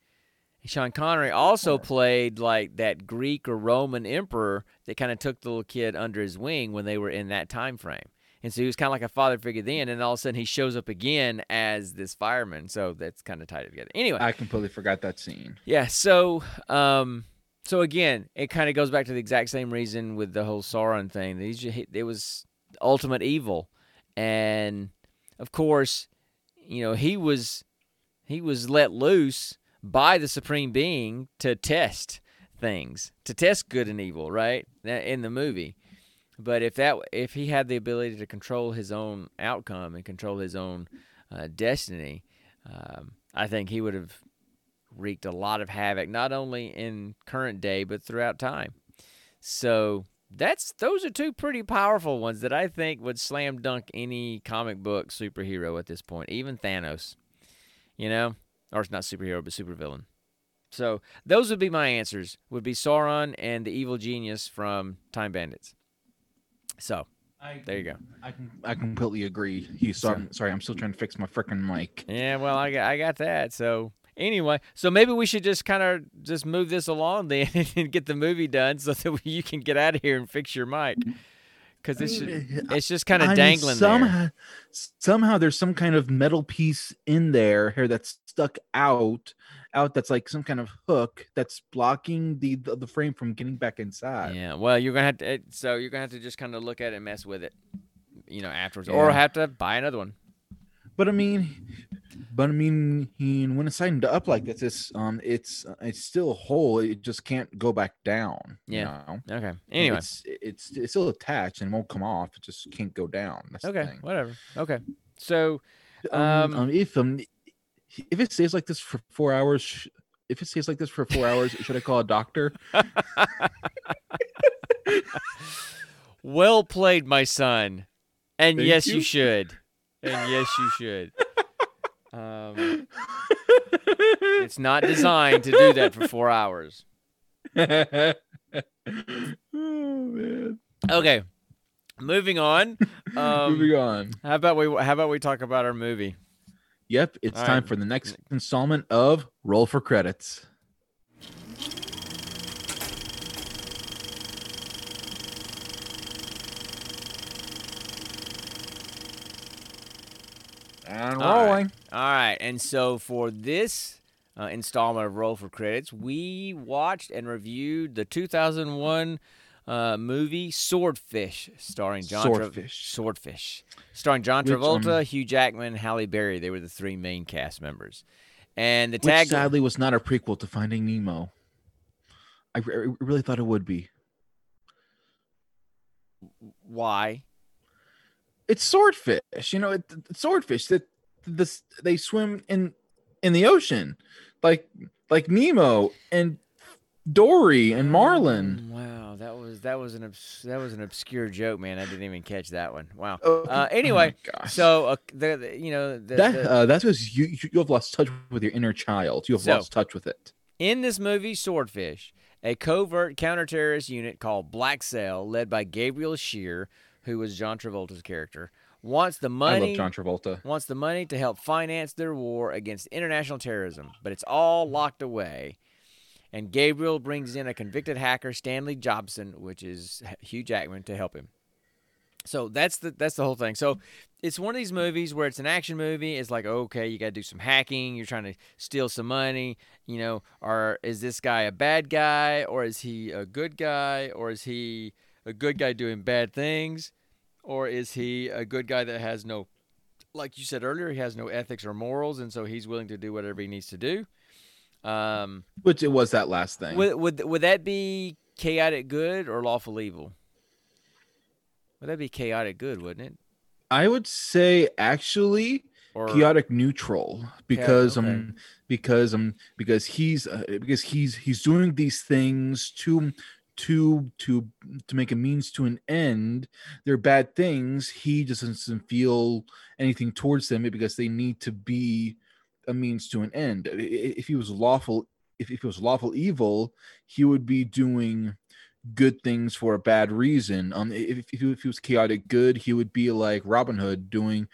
Sean Connery also played like that Greek or Roman emperor that kind of took the little kid under his wing when they were in that time frame. And so he was kind of like a father figure then, and all of a sudden he shows up again as this fireman. So that's kind of tied together. Anyway, I completely forgot that scene. yeah. So, um, so again, it kind of goes back to the exact same reason with the whole Sauron thing. These it was ultimate evil, and of course, you know he was he was let loose by the supreme being to test things, to test good and evil, right? In the movie. But if that if he had the ability to control his own outcome and control his own uh, destiny, um, I think he would have wreaked a lot of havoc, not only in current day but throughout time. So that's those are two pretty powerful ones that I think would slam dunk any comic book superhero at this point, even Thanos. You know, or it's not superhero but supervillain. So those would be my answers. Would be Sauron and the evil genius from Time Bandits. So there you go. I can I completely agree. He saw. Sorry, I'm still trying to fix my freaking mic. Yeah, well, I got I got that. So anyway, so maybe we should just kind of just move this along then *laughs* and get the movie done so that *laughs* you can get out of here and fix your mic because it's ju- it's just kind I of mean, dangling there. somehow, somehow there's some kind of metal piece in there here that's stuck out, out that's like some kind of hook that's blocking the the, the frame from getting back inside. Yeah, well, you're gonna have to. Eh, so you're gonna have to just kind of look at it and mess with it, you know, afterwards, or have to buy another one. But I mean, but I mean, he, when it's signed up like this, it's um, it's uh, it's still whole. It just can't go back down. you Yeah. know? Okay. Anyway. it's it's it's still attached and won't come off. It just can't go down. That's Okay. Whatever. Okay. So Um, Um, um, if um, if it stays like this for four hours, sh- if it stays like this for four hours, should I call a doctor? *laughs* *laughs* well played, my son. And Thank yes, you. you. should. And yes, you should. *laughs* Um, it's not designed to do that for four hours. oh *laughs* man. Okay. Moving on. Um, Moving on. How about we how about we talk about our movie? Yep, it's all time right. for the next installment of Roll for Credits. And All right. rolling. All right, and so for this uh, installment of Roll for Credits, we watched and reviewed the 2001 uh, movie Swordfish, starring John Tra- Swordfish. Swordfish, starring John Which, Travolta, um, Hugh Jackman, Halle Berry. They were the three main cast members, and the Which tag. sadly was not a prequel to Finding Nemo. I, re- I really thought it would be. why? It's swordfish, you know. It, it's swordfish that this they swim in in the ocean, like like Nemo and Dory and Marlin. Mm, Wow, that was that was an obs- that was an obscure joke, man. I didn't even catch that one. Wow. Oh, Uh, oh anyway, gosh. So uh, the, the you know the, that the- uh, that's because you you have lost touch with your inner child. You have So- lost touch with it. In this movie, Swordfish, a covert counterterrorist unit called Black Cell, led by Gabriel Shear, who was John Travolta's character, wants the money. I love John Travolta. wants the money to help finance their war against international terrorism, but it's all locked away. And Gabriel brings in a convicted hacker, Stanley Jobson, which is Hugh Jackman, to help him. So that's the that's the whole thing. So it's one of these movies where it's an action movie. It's like okay, you got to do some hacking. You're trying to steal some money. You know, or is this guy a bad guy, or is he a good guy, or is he a good guy doing bad things, or is he a good guy that has no, like you said earlier, he has no ethics or morals, and so he's willing to do whatever he needs to do. Um, Which it was that last thing. would would would that be chaotic good or lawful evil? Would that be chaotic good, wouldn't it? I would say actually Or chaotic neutral because okay. um because um because he's uh, because he's he's doing these things to to to to make a means to an end they're bad things he just doesn't feel anything towards them because they need to be a means to an end if he was lawful if, if it was lawful evil, he would be doing good things for a bad reason. Um, if, if, he- if he was chaotic good, he would be like Robin Hood doing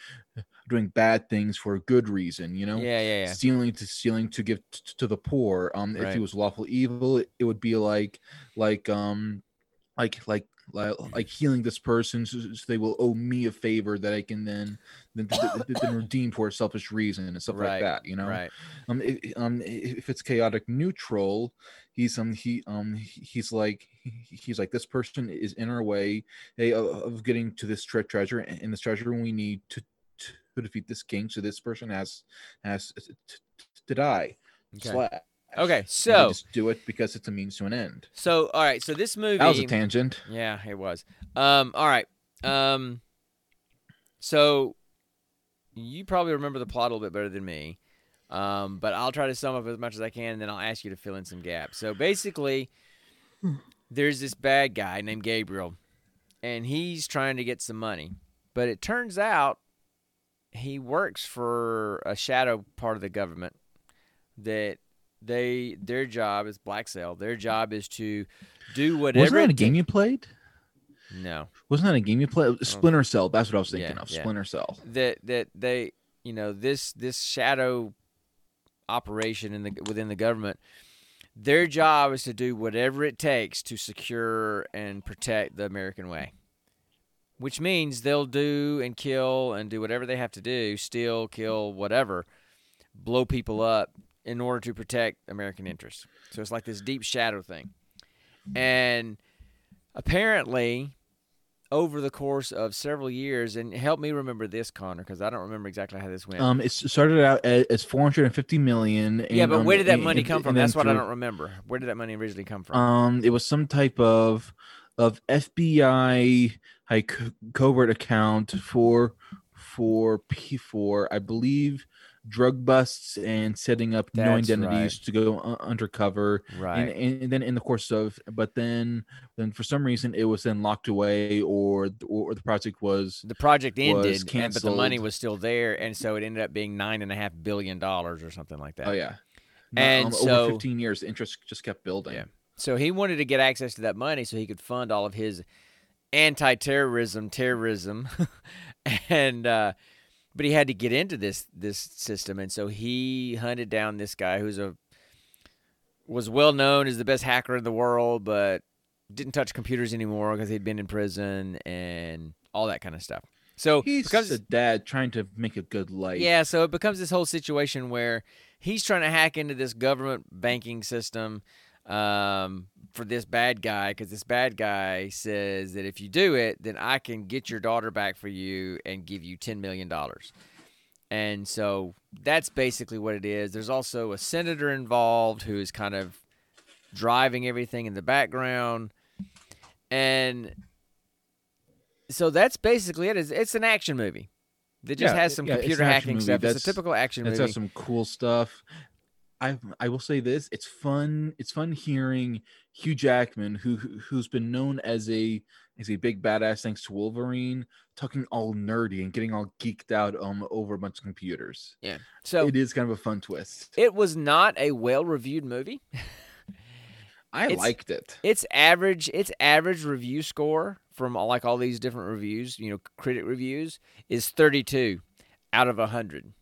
doing bad things for a good reason. You know, Yeah, yeah, yeah. stealing to stealing to give t- to the poor. Um, if Right. he was lawful evil, it, it would be like like um like like like, like healing this person so, so they will owe me a favor that I can then then, then, *laughs* redeem for a selfish reason and stuff Right, like that. You know, Right. um, um, if it's chaotic neutral, he's um he um he's like he's like this person is in our way hey, of, of getting to this tre- treasure, and this treasure we need to to defeat this king. So this person has has to, to die. Okay. Slash. Okay, so just do it because it's a means to an end. so all right, so this movie That was a tangent. Yeah, it was. Um, all right. Um, so you probably remember the plot a little bit better than me. Um, but I'll try to sum up as much as I can, and then I'll ask you to fill in some gaps. So basically, there's this bad guy named Gabriel, and he's trying to get some money. But it turns out he works for a shadow part of the government that they their job is Black Cell. Their job is to do whatever. Wasn't that a game you played? No. Wasn't that a game you played? Splinter Cell. That's what I was thinking Yeah, of. yeah. Splinter Cell. that that they you know this this shadow operation in the within the government their job is to do whatever it takes to secure and protect the American way which means they'll do and kill and do whatever they have to do steal kill whatever blow people up in order to protect American interests so it's like this deep shadow thing and apparently over the course of several years, and help me remember this, Connor, because I don't remember exactly how this went. Um, it started out as, as 450 million. yeah, but um, where did that money and- come from? and then That's what I don't remember. Where did that money originally come from? Um, it was some type of of FBI like covert account for for P4, I believe, drug busts and setting up no That's identities to go uh, undercover. right. And, and, then in the course of, but then then for some reason it was then locked away, or or the project was the project ended, and, but the money was still there, and so it ended up being nine and a half billion dollars or something like that. oh yeah. And um, so- over 15 years, interest just kept building. Yeah. So he wanted to get access to that money so he could fund all of his anti-terrorism, terrorism, *laughs* and uh, but he had to get into this this system, and so he hunted down this guy who's a was well known as the best hacker in the world, but didn't touch computers anymore because he'd been in prison and all that kind of stuff. So He's becomes a dad trying to make a good life. yeah, so it becomes this whole situation where he's trying to hack into this government banking system um, for this bad guy because this bad guy says that if you do it, then I can get your daughter back for you and give you $10 million. And so that's basically what it is. There's also a senator involved who is kind of driving everything in the background. And so that's basically it. It's, it's an action movie that just Yeah, has some yeah, computer hacking movie. stuff. It's a typical action It's movie. got some cool stuff. I I will say this: it's fun. It's fun hearing Hugh Jackman, who who- who's been known as a as a big badass thanks to Wolverine, talking all nerdy and getting all geeked out um over a bunch of computers. Yeah, so it is kind of a fun twist. it was not a well-reviewed movie. *laughs* I it's- liked it. Its average, its average review score from all, like all these different reviews, you know, critic reviews, is 32 out of 100.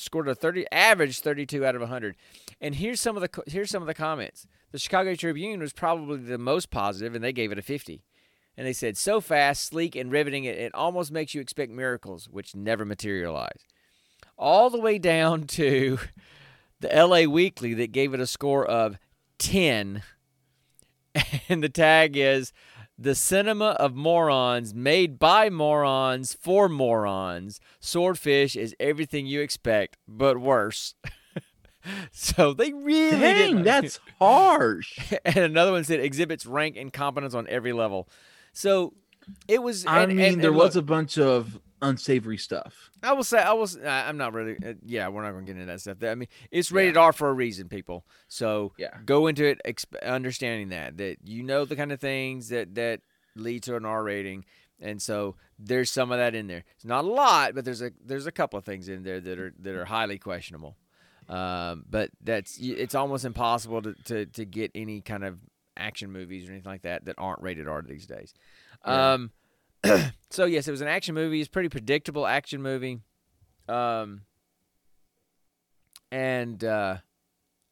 Scored a 30 average 32 out of 100. And here's some of the here's some of the comments. The Chicago Tribune was probably the most positive, and they gave it a 50. And they said, "So fast, sleek, and riveting, it, it almost makes you expect miracles, which never materialize." All the way down *laughs* to the L.A. Weekly that gave it a score of 10 *laughs* and the tag is the cinema of morons made by morons for morons. Swordfish is everything you expect, but worse. *laughs* so they really Dang, didn't- that's harsh. *laughs* and another one said exhibits rank incompetence on every level. So it was. I and- mean, and- there and was a bunch of unsavory stuff. I will say I was. I'm not really. Uh, yeah, we're not going to get into that stuff. I mean, it's rated R for a reason, people. So Yeah. go into it exp- understanding that that you know the kind of things that that lead to an R rating, and so there's some of that in there. It's not a lot, but there's a there's a couple of things in there that are that are highly questionable. Um, but that's it's almost impossible to, to to get any kind of action movies or anything like that that aren't rated R these days. Yeah. *clears throat* So yes, it was an action movie. It's a pretty predictable action movie. Um, and uh,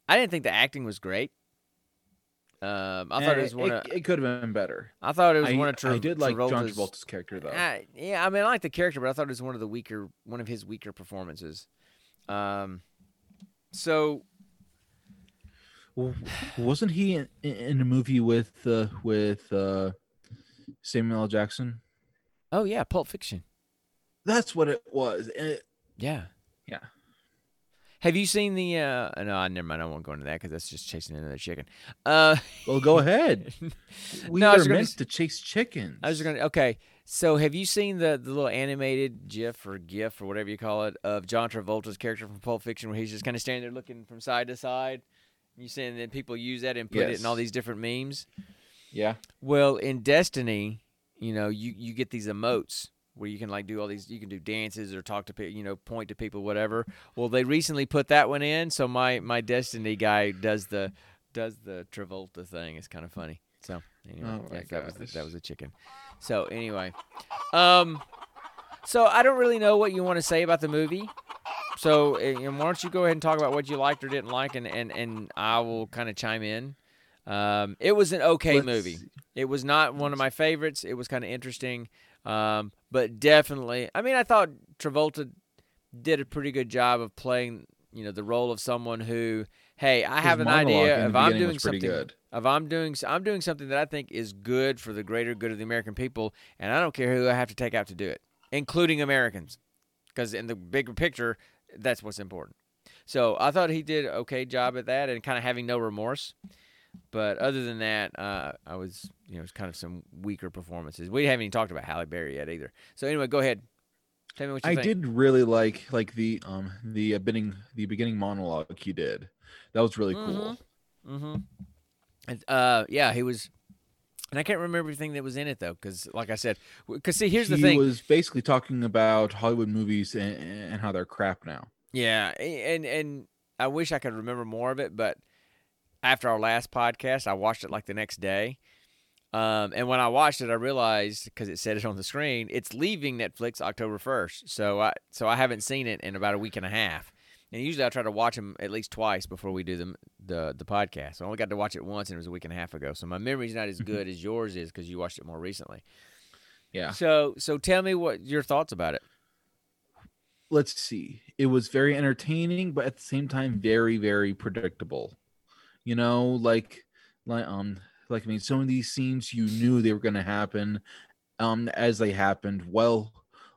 I didn't think the acting was great. Um, I thought it Eh, was one. it, of, it could have been better. I thought it was I, one of. Tra- I did like John Travolta's- Travolta's character though. uh, yeah, I mean, I like the character, but I thought it was one of the weaker, one of his weaker performances. Um, so wasn't he in, in a movie with uh, with uh, Samuel L. Jackson? Oh yeah, Pulp Fiction. That's what it was. It- Yeah, Yeah. Have you seen the? uh No, I never mind. I won't go into that because that's just chasing another chicken. Uh, *laughs* well, go ahead. *laughs* We No, I was are gonna meant s- to chase chickens. I was just gonna. Okay, so have you seen the the little animated GIF or GIF or whatever you call it of John Travolta's character from Pulp Fiction, where he's just kind of standing there looking from side to side? You saying that people use that and put it in all these different memes? Yeah. Well, in Destiny, you know, you you get these emotes where you can like do all these. You can do dances or talk to people, you know, point to people, whatever. Well, they recently put that one in, so my my Destiny guy does the does the Travolta thing. It's kind of funny. So anyway, Oh that was that was a chicken. So anyway, um, so I don't really know what you want to say about the movie. So and why don't you go ahead and talk about what you liked or didn't like, and and and I will kind of chime in. Um, it was an okay Let's movie. see. It was not one of my favorites. It was kind of interesting, um, but definitely. I mean, I thought Travolta did a pretty good job of playing, you know, the role of someone who, hey, I His have an idea if I'm doing something, good. if I'm doing, I'm doing something that I think is good for the greater good of the American people, and I don't care who I have to take out to do it, including Americans, because in the bigger picture, that's what's important. So I thought he did okay job at that, and kind of having no remorse. But other than that, uh, I was, you know, it's kind of some weaker performances. We haven't even talked about Halle Berry yet either. So anyway, go ahead. Tell me what you I think. did really like like the um the uh, beginning the beginning monologue he did. That was really cool. Mm-hmm. And, uh, yeah, he was, and I can't remember everything that was in it though, because like I said, because see, here's he the thing. He was basically talking about Hollywood movies and, and how they're crap now. Yeah, and and I wish I could remember more of it, but after our last podcast, I watched it like the next day. Um, and when I watched it, I realized because it said it on the screen, it's leaving Netflix October first. So I so I haven't seen it in about a week and a half. And usually I try to watch them at least twice before we do the the the podcast. I only got to watch it once, and it was a week and a half ago. So my memory's not as good as yours is because you watched it more recently. Yeah. So so tell me what your thoughts about it. Let's see. It was very entertaining, but at the same time, very very predictable. You know, like like um like I mean, some of these scenes you knew they were going to happen, um as they happened. Well,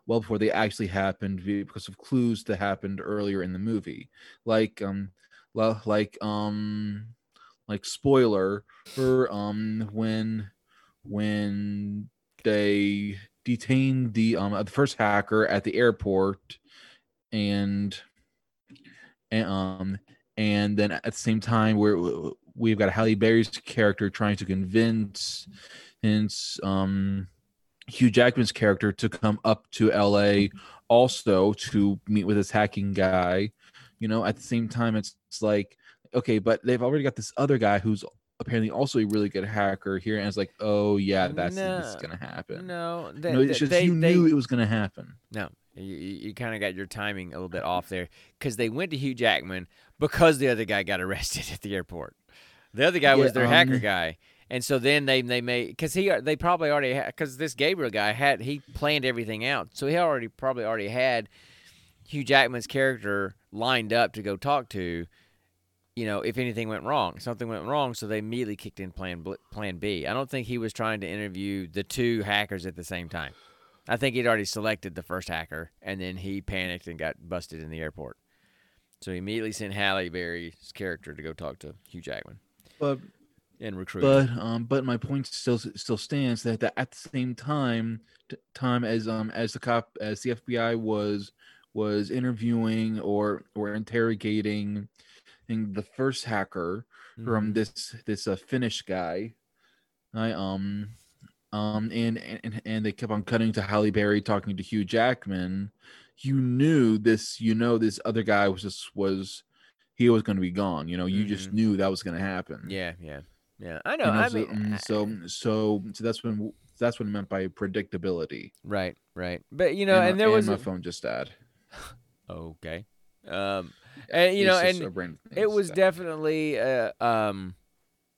well before they actually happened because of clues that happened earlier in the movie like um like um like spoiler for um when when they detained the um the first hacker at the airport and and um and then at the same time we're we've got Halle Berry's character trying to convince convince um Hugh Jackman's character to come up to LA also to meet with this hacking guy. You know, at the same time, it's, it's like, okay, but they've already got this other guy who's apparently also a really good hacker here. And it's like, oh, yeah, that's No, going to happen. No, they, No, it's just they, you they, knew it was going to happen. No, you, you kind of got your timing a little bit off there because they went to Hugh Jackman because the other guy got arrested *laughs* at the airport. The other guy was Yeah, their hacker um, guy, and so then they they made because he they probably already because this Gabriel guy had he planned everything out, so he already probably already had Hugh Jackman's character lined up to go talk to. You know, if anything went wrong, something went wrong, so they immediately kicked in plan Plan B. I don't think he was trying to interview the two hackers at the same time. I think he'd already selected the first hacker, and then he panicked and got busted in the airport. So he immediately sent Halle Berry's character to go talk to Hugh Jackman But and recruit. but um but my point still still stands that, that at the same time t- time as um as the cop as the FBI was was interviewing or or interrogating in the first hacker from Mhm. this this uh, Finnish guy. I um um and, and and they kept on cutting to Halle Berry talking to Hugh Jackman. You knew this, you know, this other guy was just was he was going to be gone. You know, you just Mhm. knew that was going to happen. Yeah, yeah, yeah. I know. You know, I so, mean, mm, so so so that's when that's what it meant by predictability. right, right. But you know, and, and, there was my a- phone just died. okay, um, and you know, It's just and a random thing it was died. definitely uh, um,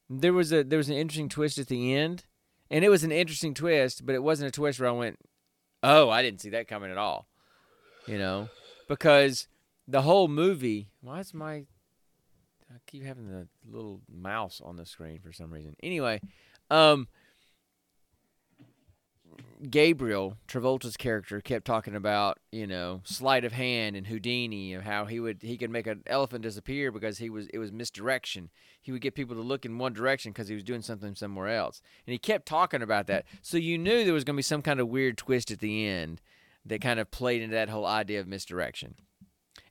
there was a there was an interesting twist at the end, and it was an interesting twist, but it wasn't a twist where I went, oh, I didn't see that coming at all, you know, because the whole movie. Why is my I keep having the little mouse on the screen for some reason. Anyway, um, Gabriel Travolta's character kept talking about you know sleight of hand and Houdini and how he would he could make an elephant disappear because he was it was misdirection. He would get people to look in one direction because he was doing something somewhere else, and he kept talking about that. So you knew there was going to be some kind of weird twist at the end that kind of played into that whole idea of misdirection.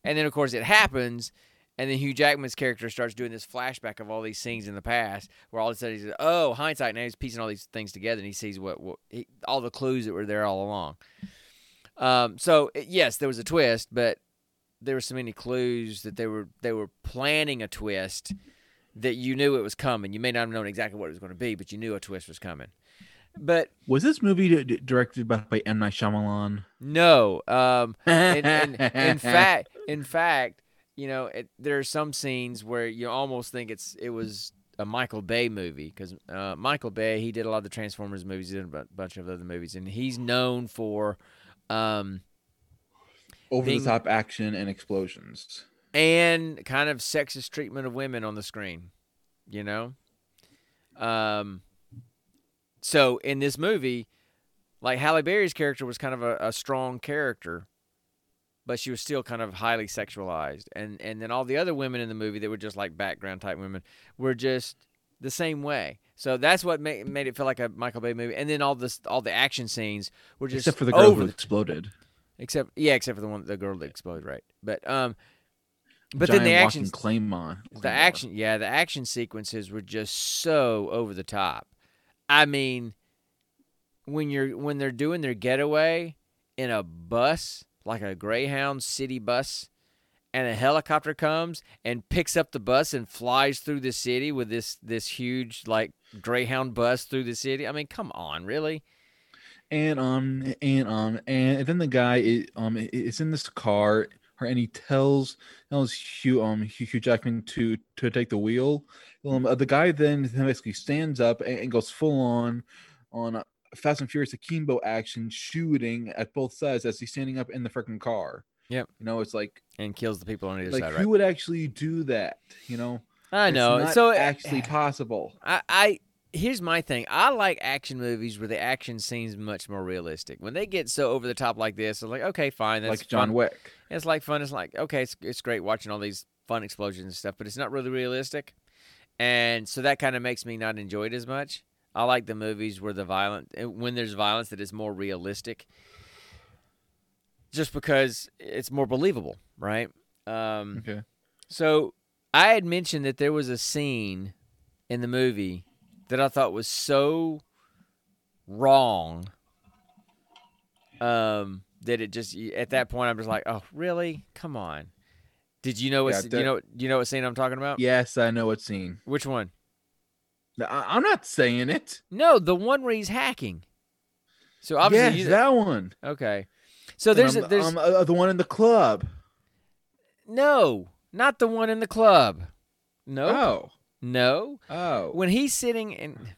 And then of course it happens, and then Hugh Jackman's character starts doing this flashback of all these scenes in the past, where all of a sudden he says, "Oh, hindsight!" Now he's piecing all these things together, and he sees what, what he, all the clues that were there all along. Um, so yes, there was a twist, but there were so many clues that they were they were planning a twist that you knew it was coming. You may not have known exactly what it was going to be, but you knew a twist was coming. But Was this movie directed by, by M Night Shyamalan? no, um, and, and *laughs* in fact, in fact, you know, it, there are some scenes where you almost think it's it was a Michael Bay movie because uh, Michael Bay he did a lot of the Transformers movies, he did a bunch of other movies, and he's known for um, over being- the top action and explosions. and kind of sexist treatment of women on the screen, you know. Um, so in this movie, like Halle Berry's character was kind of a, a strong character, but she was still kind of highly sexualized, and and then all the other women in the movie that were just like background type women were just the same way. So that's what made made it feel like a Michael Bay movie. And then all this all the action scenes were just Except for the girl over who exploded. except yeah, except for the one the girl that exploded, right? But um, but then the action Claymore. the action yeah the action sequences were just so over the top i mean when you're when they're doing their getaway in a bus like a greyhound city bus and a helicopter comes and picks up the bus and flies through the city with this this huge like greyhound bus through the city i mean come on really and um and um and then the guy is um is in this car and he tells tells Hugh um Hugh Jackman to to take the wheel. Um, uh, the guy then basically stands up and, and goes full on on uh, Fast and Furious Akimbo action, shooting at both sides as he's standing up in the freaking car. Yep. you know it's like and kills the people on either like side who right would actually do that? You know, i It's know not so actually possible. I, I here's my thing. I like action movies where the action seems much more realistic. When they get so over the top like this, it's like okay, fine, that's like John fun. Wick. It's like fun. It's like okay, it's it's great watching all these fun explosions and stuff, but it's not really realistic, and so that kind of makes me not enjoy it as much. I like the movies where the violent eh, when there's violence that is more realistic, just because it's more believable, right? Um, Okay. so I had mentioned that there was a scene in the movie that I thought was so wrong um, that it just at that point I'm just like, oh really? Come on. Did you know what Yeah, you know you know what scene I'm talking about? Yes, I know what scene. Which one? I, I'm not saying it. No, the one where he's hacking. So obviously yes, you, that one. okay. So there's a, um, there's um, uh, the one in the club. no, not the one in the club. No, Oh, no. oh. When he's sitting in,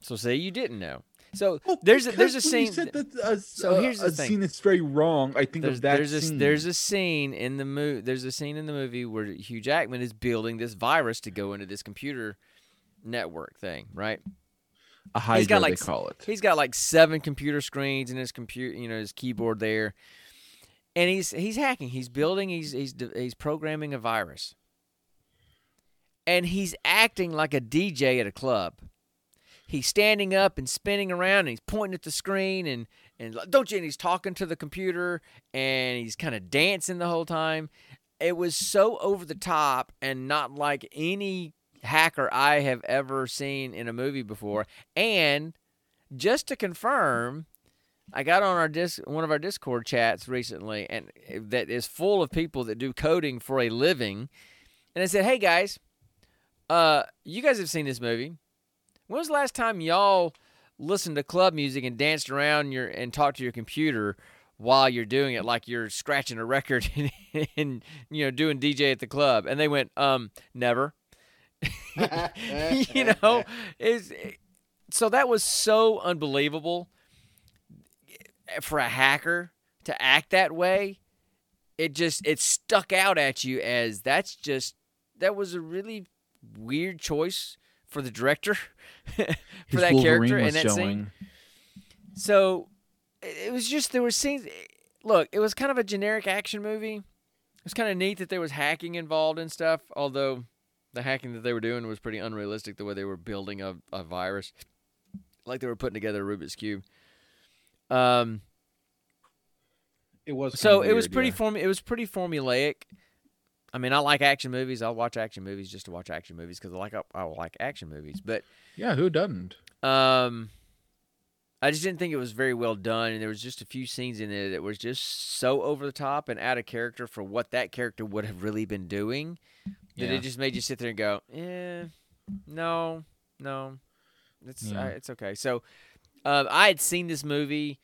so say you didn't know. So Well, there's a, there's a because when you scene. that, uh, so uh, here's the a thing. scene that's very wrong. I think there's of that there's a scene. there's a scene in the movie. There's a scene in the movie where Hugh Jackman is building this virus to go into this computer network thing, right? a hydra, got, like, they call it. He's got like seven computer screens in his computer, you know, his keyboard there, and he's he's hacking. He's building. He's he's he's programming a virus, and he's acting like a DJ at a club. He's standing up and spinning around, and he's pointing at the screen, and and don't you? And he's talking to the computer, and he's kind of dancing the whole time. It was so over the top and not like any hacker I have ever seen in a movie before. And just to confirm, I got on our dis- one of our Discord chats recently, and that is full of people that do coding for a living. and I said, "Hey guys, uh, you guys have seen this movie. When was the last time y'all listened to club music and danced around your and talked to your computer while you're doing it, like you're scratching a record *laughs* and, and you know doing DJ at the club?" And they went, "Um, never." *laughs* you know, is so that was so unbelievable for a hacker to act that way. It just it stuck out at you as that's just that was a really weird choice for the director *laughs* for His that Wolverine character in that showing. scene. So it it was just there were scenes. Look, it was kind of a generic action movie. It was kind of neat that there was hacking involved and stuff. Although the hacking that they were doing was pretty unrealistic. The way they were building a, a virus, like they were putting together a Rubik's cube. Um. It was So it was weird, pretty yeah. form. It was pretty formulaic. I mean, I like action movies. I'll watch action movies just to watch action movies because I like I like action movies. But Yeah, who doesn't? um, I just didn't think it was very well done, and there was just a few scenes in it that was just so over the top and out of character for what that character would have really been doing. That Yeah. it just made you sit there and go, "Eh, no, no, it's Yeah. uh, it's okay." So, um, I had seen this movie,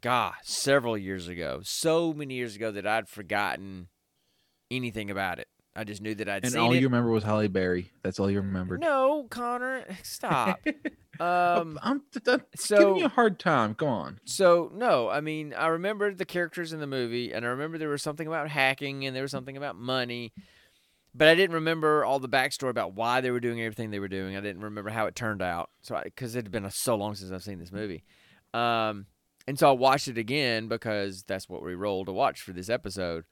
God, several years ago, so many years ago that I'd forgotten anything about it. I just knew that I'd And seen it. And all you remember was Halle Berry. That's all you remembered. No, Connor, stop. *laughs* um, I'm, th- so- giving you a hard time. Come on. So no, I mean I remember the characters in the movie, and I remember there was something about hacking, and there was something about money, but I didn't remember all the backstory about why they were doing everything they were doing. I didn't remember how it turned out, so because it had been so long since I've seen this movie, um, and so I watched it again because that's what we rolled to watch for this episode.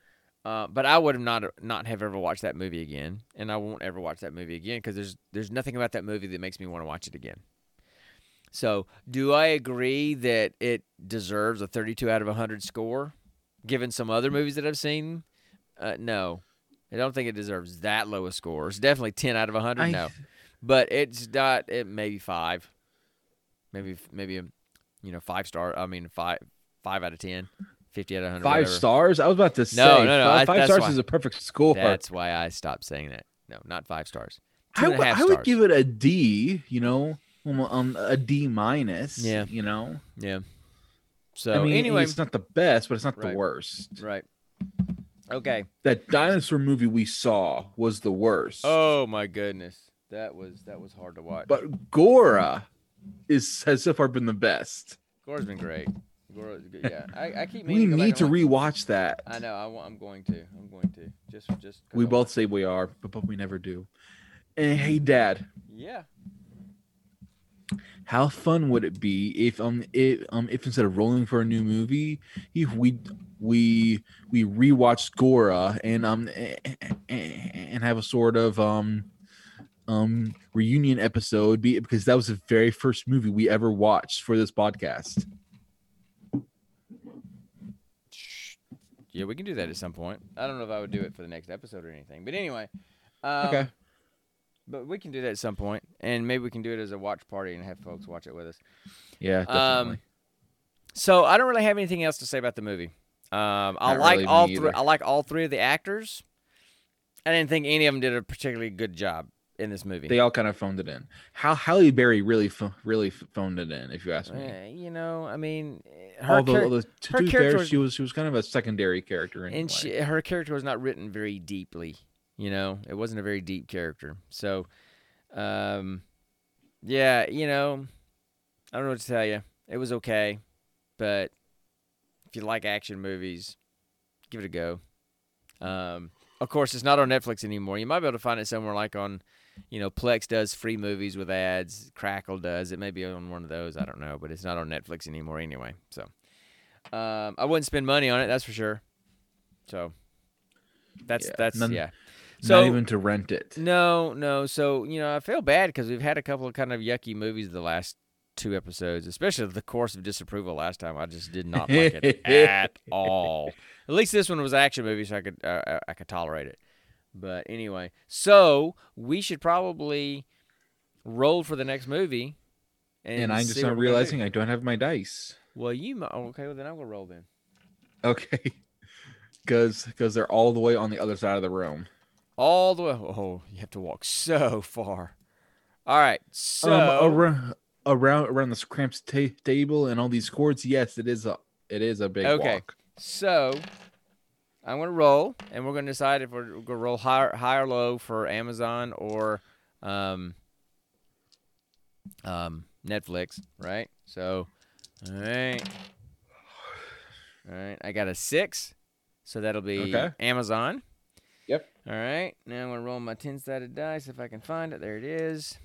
Uh, but I would have not not have ever watched that movie again, and I won't ever watch that movie again because there's there's nothing about that movie that makes me want to watch it again. So, do I agree that it deserves a 32 out of 100 score, given some other movies that I've seen? Uh, no, I don't think it deserves that low a score. It's definitely 10 out of 100. I- no, but it's not. It maybe five, maybe maybe a, you know five star. I mean five five out of 10, 50 out of 100. Five whatever. stars? I was about to say. No, no, no, Five, I- five stars why- is a perfect score. That's why I stopped saying that. No, not five stars. Two I, and a would- half I would stars. give it a D. You know, um, um, a D minus. Yeah. You know. Yeah. So I mean, anyway, it's not the best, but it's not Right. the worst. right. Okay. That dinosaur movie we saw was the worst. Oh my goodness, that was that was hard to watch. But Gora is has so far been the best. Gora's been great. Yeah, I, I keep. *laughs* We need to watch- rewatch that. I know. I, I'm going to. I'm going to. Just just. We both say we are, but, but we never do. And hey, Dad, Yeah. how fun would it be if um if um if instead of rolling for a new movie, if we we we rewatched Gora and um and have a sort of um um reunion episode be because that was the very first movie we ever watched for this podcast. Yeah, we can do that at some point. I don't know if I would do it for the next episode or anything, but anyway. Um, Okay. But we can do that at some point, and maybe we can do it as a watch party and have folks watch it with us. Yeah, definitely. Um, so I don't really have anything else to say about the movie. Um, I Not like really, all three. I like all three of the actors. I didn't think any of them did a particularly good job in this movie. they all kind of phoned it in. How Halle Berry really pho- really phoned it in, if you ask me. Eh, you know, I mean, her Although, char- although to her character fair, was- she was she was kind of a secondary character anyway. and she, her character was not written very deeply. You know, it wasn't a very deep character. So, um, yeah, you know, I don't know what to tell you. It was okay, but if you like action movies, give it a go. Um, of course, it's not on Netflix anymore. You might be able to find it somewhere like on, you know, Plex does free movies with ads. Crackle does. It may be on one of those. I don't know, but it's not on Netflix anymore anyway. So, um, I wouldn't spend money on it. That's for sure. So, that's Yeah, that's none- yeah. So not even to rent it. no, no. So you know, I feel bad because we've had a couple of kind of yucky movies the last two episodes, especially the course of disapproval last time. I just did not like it *laughs* at all. At least this one was an action movie, so I could uh, I- I could tolerate it. But anyway, so we should probably roll for the next movie. And, And I'm just not what we're gonna do. realizing I don't have my dice. Well, you mi- oh, okay? Well, then I'm gonna roll then. Okay. *laughs* Because because they're all the way on the other side of the room. all the way. Oh, you have to walk so far. All right, so um, around around around this cramped ta- table and all these cords. Yes, it is a it is a big Okay. walk. So I'm gonna roll, and we're gonna decide if we're gonna roll high, high or low for Amazon or um, um, Netflix, right? So, all right, all right. I got a six, so that'll be Okay. Amazon. Yep. All right. Now I'm gonna roll my ten-sided dice if I can find it. There it is,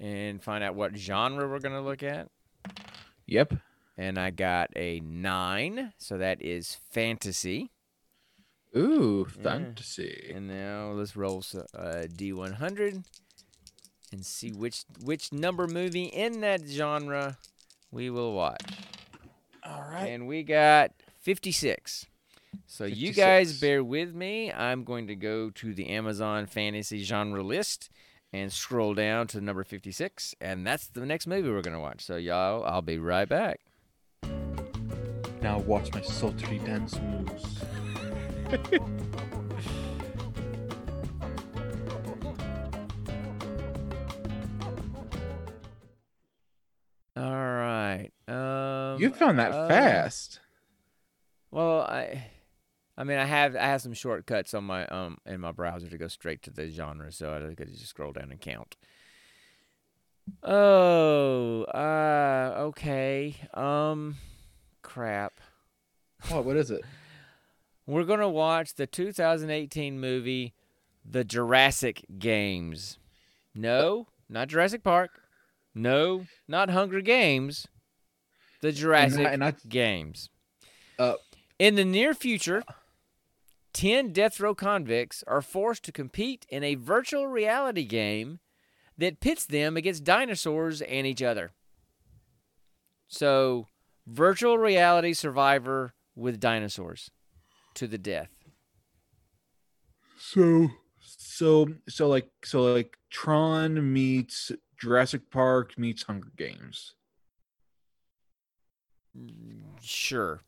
and find out what genre we're gonna look at. Yep. And I got a nine, so that is fantasy. Ooh, Yeah. fantasy. And now let's roll s- uh, D100 and see which which number movie in that genre we will watch. All right. And we got 56. So you guys bear with me. I'm going to go to the Amazon fantasy genre list and scroll down to number 56 and that's the next movie we're going to watch. So y'all, I'll be right back. Now watch my sultry dance moves. All right. Um you found that uh, fast. Well, I, I mean, I have I have some shortcuts on my um in my browser to go straight to the genre, so I could just scroll down and count. Oh, uh, okay. Um, crap. What? What is it? We're gonna watch the 2018 movie, The Jurassic Games. No, not Jurassic Park. No, not Hunger Games. The Jurassic and I- Games. Uh, In the near future, 10 death row convicts are forced to compete in a virtual reality game that pits them against dinosaurs and each other. So, virtual reality survivor with dinosaurs to the death. So, so, so, like, so, like, Tron meets Jurassic Park meets Hunger Games. Sure.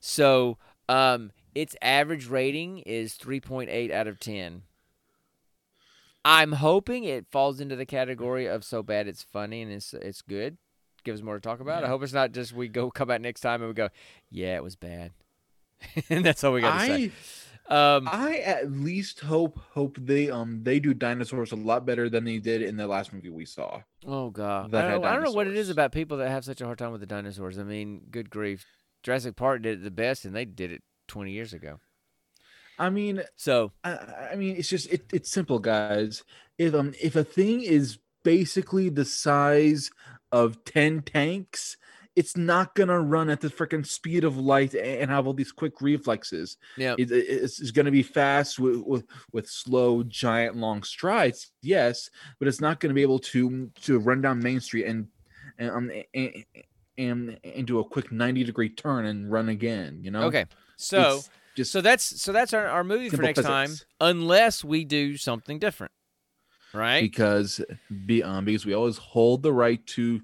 So, um, its average rating is 3.8 out of 10. I'm hoping it falls into the category of so bad it's funny and it's it's good. Give us more to talk about. I hope it's not just we go come back next time and we go, yeah, it was bad, *laughs* and that's all we got to say. I, Um, I at least hope, hope they, um, they do dinosaurs a lot better than they did in the last movie we saw. oh god, I don't, I don't know what it is about people that have such a hard time with the dinosaurs. I mean, good grief, Jurassic Park did it the best, and they did it 20 years ago. I mean, So I, I mean, it's just it, it's simple, guys. If um if a thing is basically the size of ten tanks, it's not gonna run at the freaking speed of light and have all these quick reflexes. yeah, It, it- it's, it's gonna be fast with, with with slow, giant, long strides. Yes, but it's not gonna be able to to run down Main Street and and um and, and, and do a quick ninety degree turn and run again. You know. okay. So. Just So that's so that's our, our movie for next time, unless we do something different, right? because be um because we always hold the right to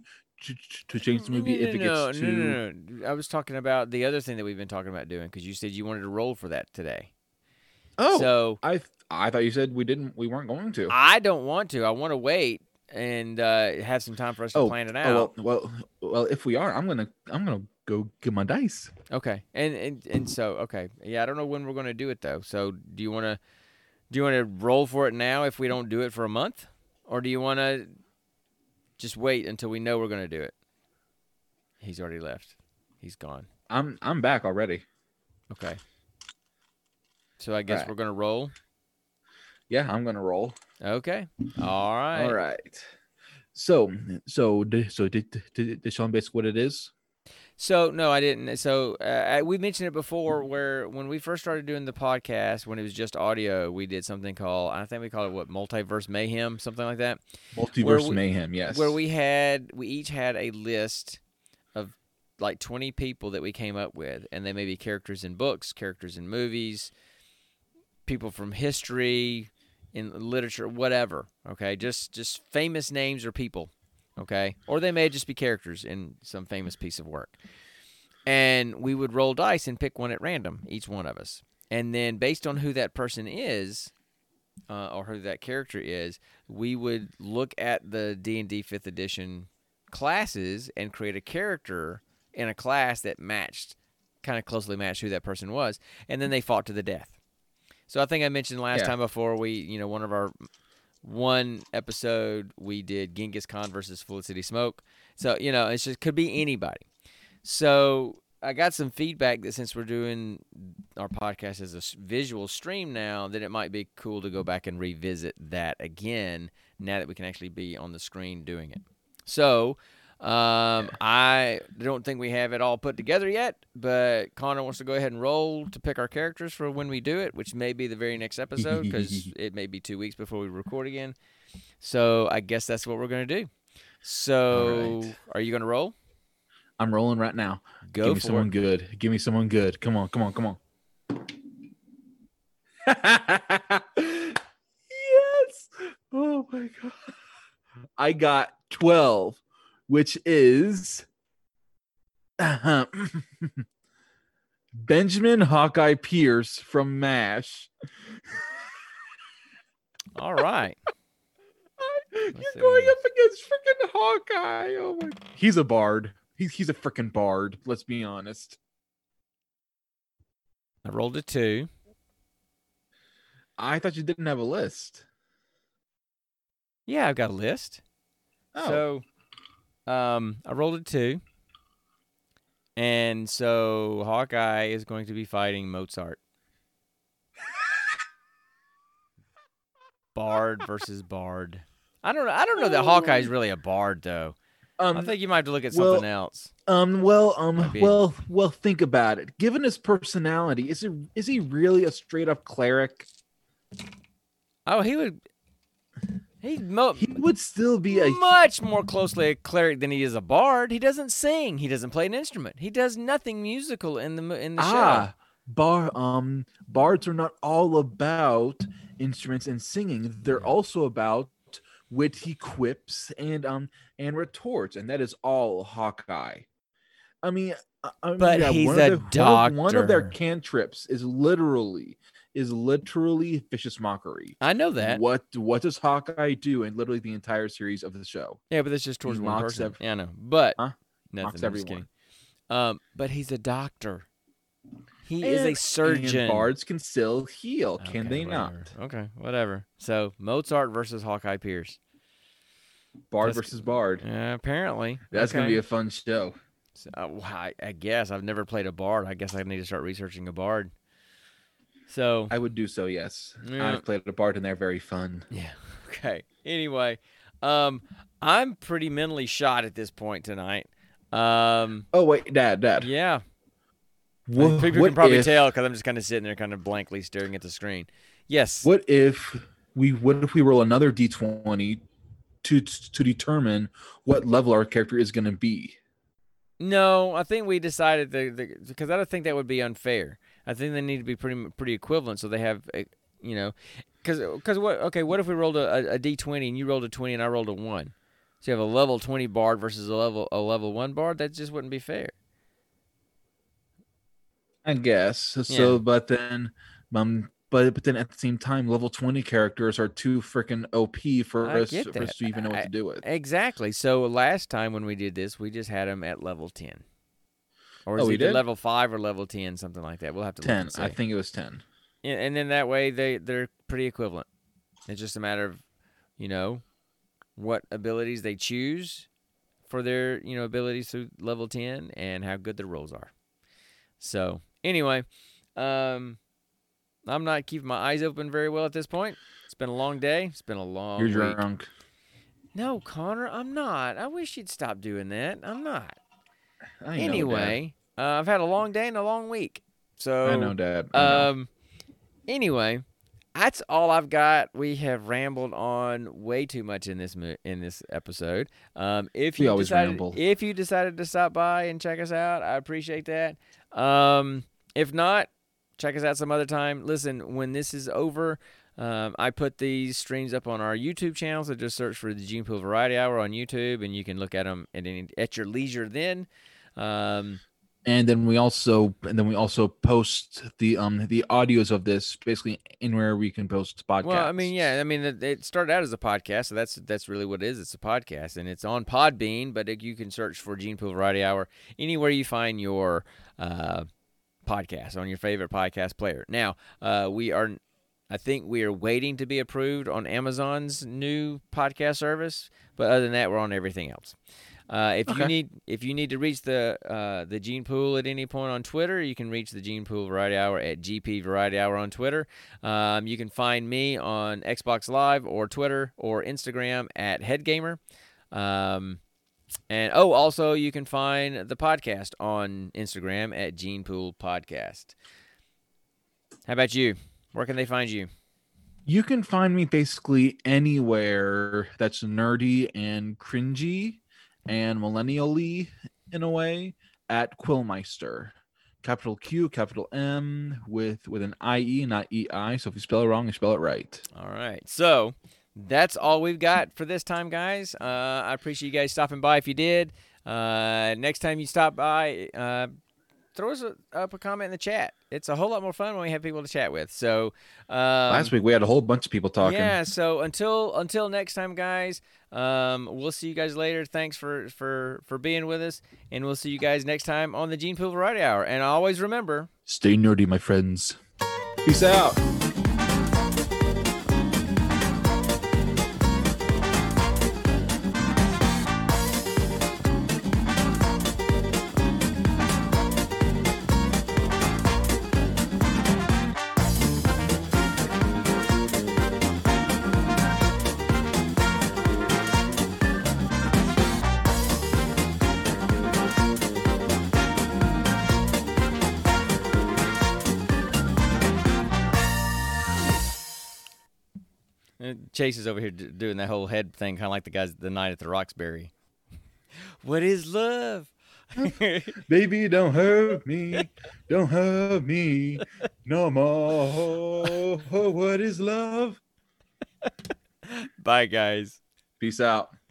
to, change the movie if it no, gets no, too no, no, no. I was talking about the other thing that we've been talking about doing because you said you wanted to roll for that today. oh so i i thought you said we didn't we weren't going to I don't want to. I want to wait and uh, have some time for us to oh, plan it oh, out. well, well well if we are i'm gonna i'm gonna go get my dice Okay, and, and and so okay, yeah. I don't know when we're going to do it though. So do you want to do you want to roll for it now if we don't do it for a month, or do you want to just wait until we know we're going to do it? He's already left. He's gone. i'm i'm back already Okay. So I guess Alright. we're gonna roll. yeah i'm gonna roll Okay. All right. all right so so did so did did, did sean base what it is So no, I didn't. So uh, we mentioned it before, where when we first started doing the podcast, when it was just audio, we did something called I think we called it what multiverse mayhem, something like that. multiverse we- mayhem yes Where we had we each had a list of like twenty people that we came up with, and they may be characters in books, characters in movies, people from history, in literature, whatever. Okay, just just famous names or people. Okay, or they may just be characters in some famous piece of work. And we would roll dice and pick one at random, each one of us, and then based on who that person is, uh, or who that character is, we would look at the D and D Fifth Edition classes and create a character in a class that matched, kind of closely matched who that person was, and then they fought to the death. So I think I mentioned last Yeah. time before we, you know, one of our one episode we did Genghis Khan versus Felicity Smoak. So you know, it's just could be anybody. So I got some feedback that since we're doing our podcast as a visual stream now, that it might be cool to go back and revisit that again now that we can actually be on the screen doing it. So um, I don't think we have it all put together yet, but Connor wants to go ahead and roll to pick our characters for when we do it, which may be the very next episode because *laughs* it may be two weeks before we record again. So I guess that's what we're going to do. So right. are you going to roll? I'm rolling right now. Go Give me someone it. good. Give me someone good. Come on, come on, come on. *laughs* yes. Oh my god. I got 12, which is uh-huh, *laughs* Benjamin Hawkeye Pierce from MASH. All right. *laughs* You're going up against freaking Hawkeye. Oh my He's a bard. He's he's a freaking bard, let's be honest. I rolled a two. I thought you didn't have a list. Yeah, I've got a list. Oh. So, um, I rolled a two, and so Hawkeye is going to be fighting Mozart. Bard versus Bard. I don't know. I don't know that Hawkeye is really a bard though. um, I think you might have to look at well, something else. Um. Well. Um. Well. Well. Think about it. Given his personality, is it is he really a straight up cleric? Oh, he would. He's mo- He would still be a. much more closely a cleric than he is a bard. He doesn't sing. He doesn't play an instrument. He does nothing musical in the in the show. ah. Bar. Um. Bards are not all about instruments and singing. They're also about witty quips and um and retorts, and that is all Hawkeye. I mean. I- mean, But yeah, he's one a of their, one of- One of their cantrips is literally is literally vicious mockery. I know that. What what does Hawkeye do in literally the entire series of the show? Yeah, but that's just towards one mocks person. ev- yeah, I know. But Huh? nothing. Mocks everyone. Um, but he's a doctor. He is a surgeon. And bards can still heal, can they whatever. not? Okay, whatever. So Mozart versus Hawkeye Pierce. Bard That's- versus Bard. Uh, apparently, That's gonna be a fun show. So, uh, I, I guess I've never played a bard. I guess I need to start researching a bard. So I would do so, yes. Yeah. I've played a Bard and they're very fun. yeah, *laughs* okay. Anyway, um, I'm pretty mentally shot at this point tonight. Um, Oh wait, Dad, Dad. yeah, What, people what can probably if, tell because I'm just kind of sitting there, kind of blankly staring at the screen. Yes. What if we what if we roll another D twenty to to determine what level our character is gonna be? No, I think we decided that because I don't think that would be unfair. I think they need to be pretty pretty equivalent, so they have, a, you know, because because what? Okay, what if we rolled a, a, a d twenty and you rolled a twenty and I rolled a one? So you have a level twenty bard versus a level a level one bard. That just wouldn't be fair. I guess. So, Yeah. but then, um, but but then at the same time, level twenty characters are too freaking OP for I us for us to even know what I- to do with. Exactly. So last time when we did this, we just had them at level ten, or Oh, is we it did? level five or level ten, something like that. We'll have to look Ten. and I think it was ten. and, and then that way they they're pretty equivalent. It's just a matter of, you know, what abilities they choose for their you know abilities through level ten and how good their rolls are. So anyway, um, I'm not keeping my eyes open very well at this point. It's been a long day. It's been a long You're week. drunk. No, Connor, I'm not. I wish you'd stop doing that. I'm not. I anyway, uh, I've had a long day and a long week. So I know, Dad. I know. um. Anyway, that's all I've got. We have rambled on way too much in this mo- in this episode. Um, if We you always decided, ramble. if you decided to stop by and check us out, I appreciate that. Um, if not, check us out some other time. Listen, when this is over. Um, I put these streams up on our YouTube channel, so just search for the Gene Pool Variety Hour on YouTube, and you can look at them at any at your leisure. Then, um, and then we also and then we also post the um the audios of this basically anywhere we can post podcasts. Well, I mean, yeah, I mean, it, it started out as a podcast, so that's that's really what it is. It's a podcast, and it's on Podbean, but it, you can search for Gene Pool Variety Hour anywhere you find your uh, podcast on your favorite podcast player. Now, uh, we are, I think, we are waiting to be approved on Amazon's new podcast service, but other than that, we're on everything else. Uh, if you need if you need to reach the uh, the Gene Pool at any point on Twitter, you can reach the Gene Pool Variety Hour at GP Variety Hour on Twitter. Um, you can find me on Xbox Live or Twitter or Instagram at HeadGamer. Um, and oh, also you can find the podcast on Instagram at Gene Pool Podcast. How about you? Where can they find you? you can find me basically anywhere that's nerdy and cringy and millennially in a way at QuillMiester. Capital Q, capital M with with an IE, not EI. So if you spell it wrong, you spell it right. All right. So that's all we've got for this time, guys. Uh, I appreciate you guys stopping by if you did. Uh, next time you stop by, uh, throw us a, up a comment in the chat. It's a whole lot more fun when we have people to chat with. So um, Last week we had a whole bunch of people talking. Yeah. So until until next time, guys. Um, we'll see you guys later. Thanks for for for being with us, and we'll see you guys next time on the Gene Pool Variety Hour. And always remember. Stay nerdy, my friends. Peace out. Chase is over here d- doing that whole head thing, kind of like the guys the night at the Roxbury. *laughs* what is love? *laughs* Baby, don't hurt me. Don't hurt me no more. What is love? Bye, guys. Peace out.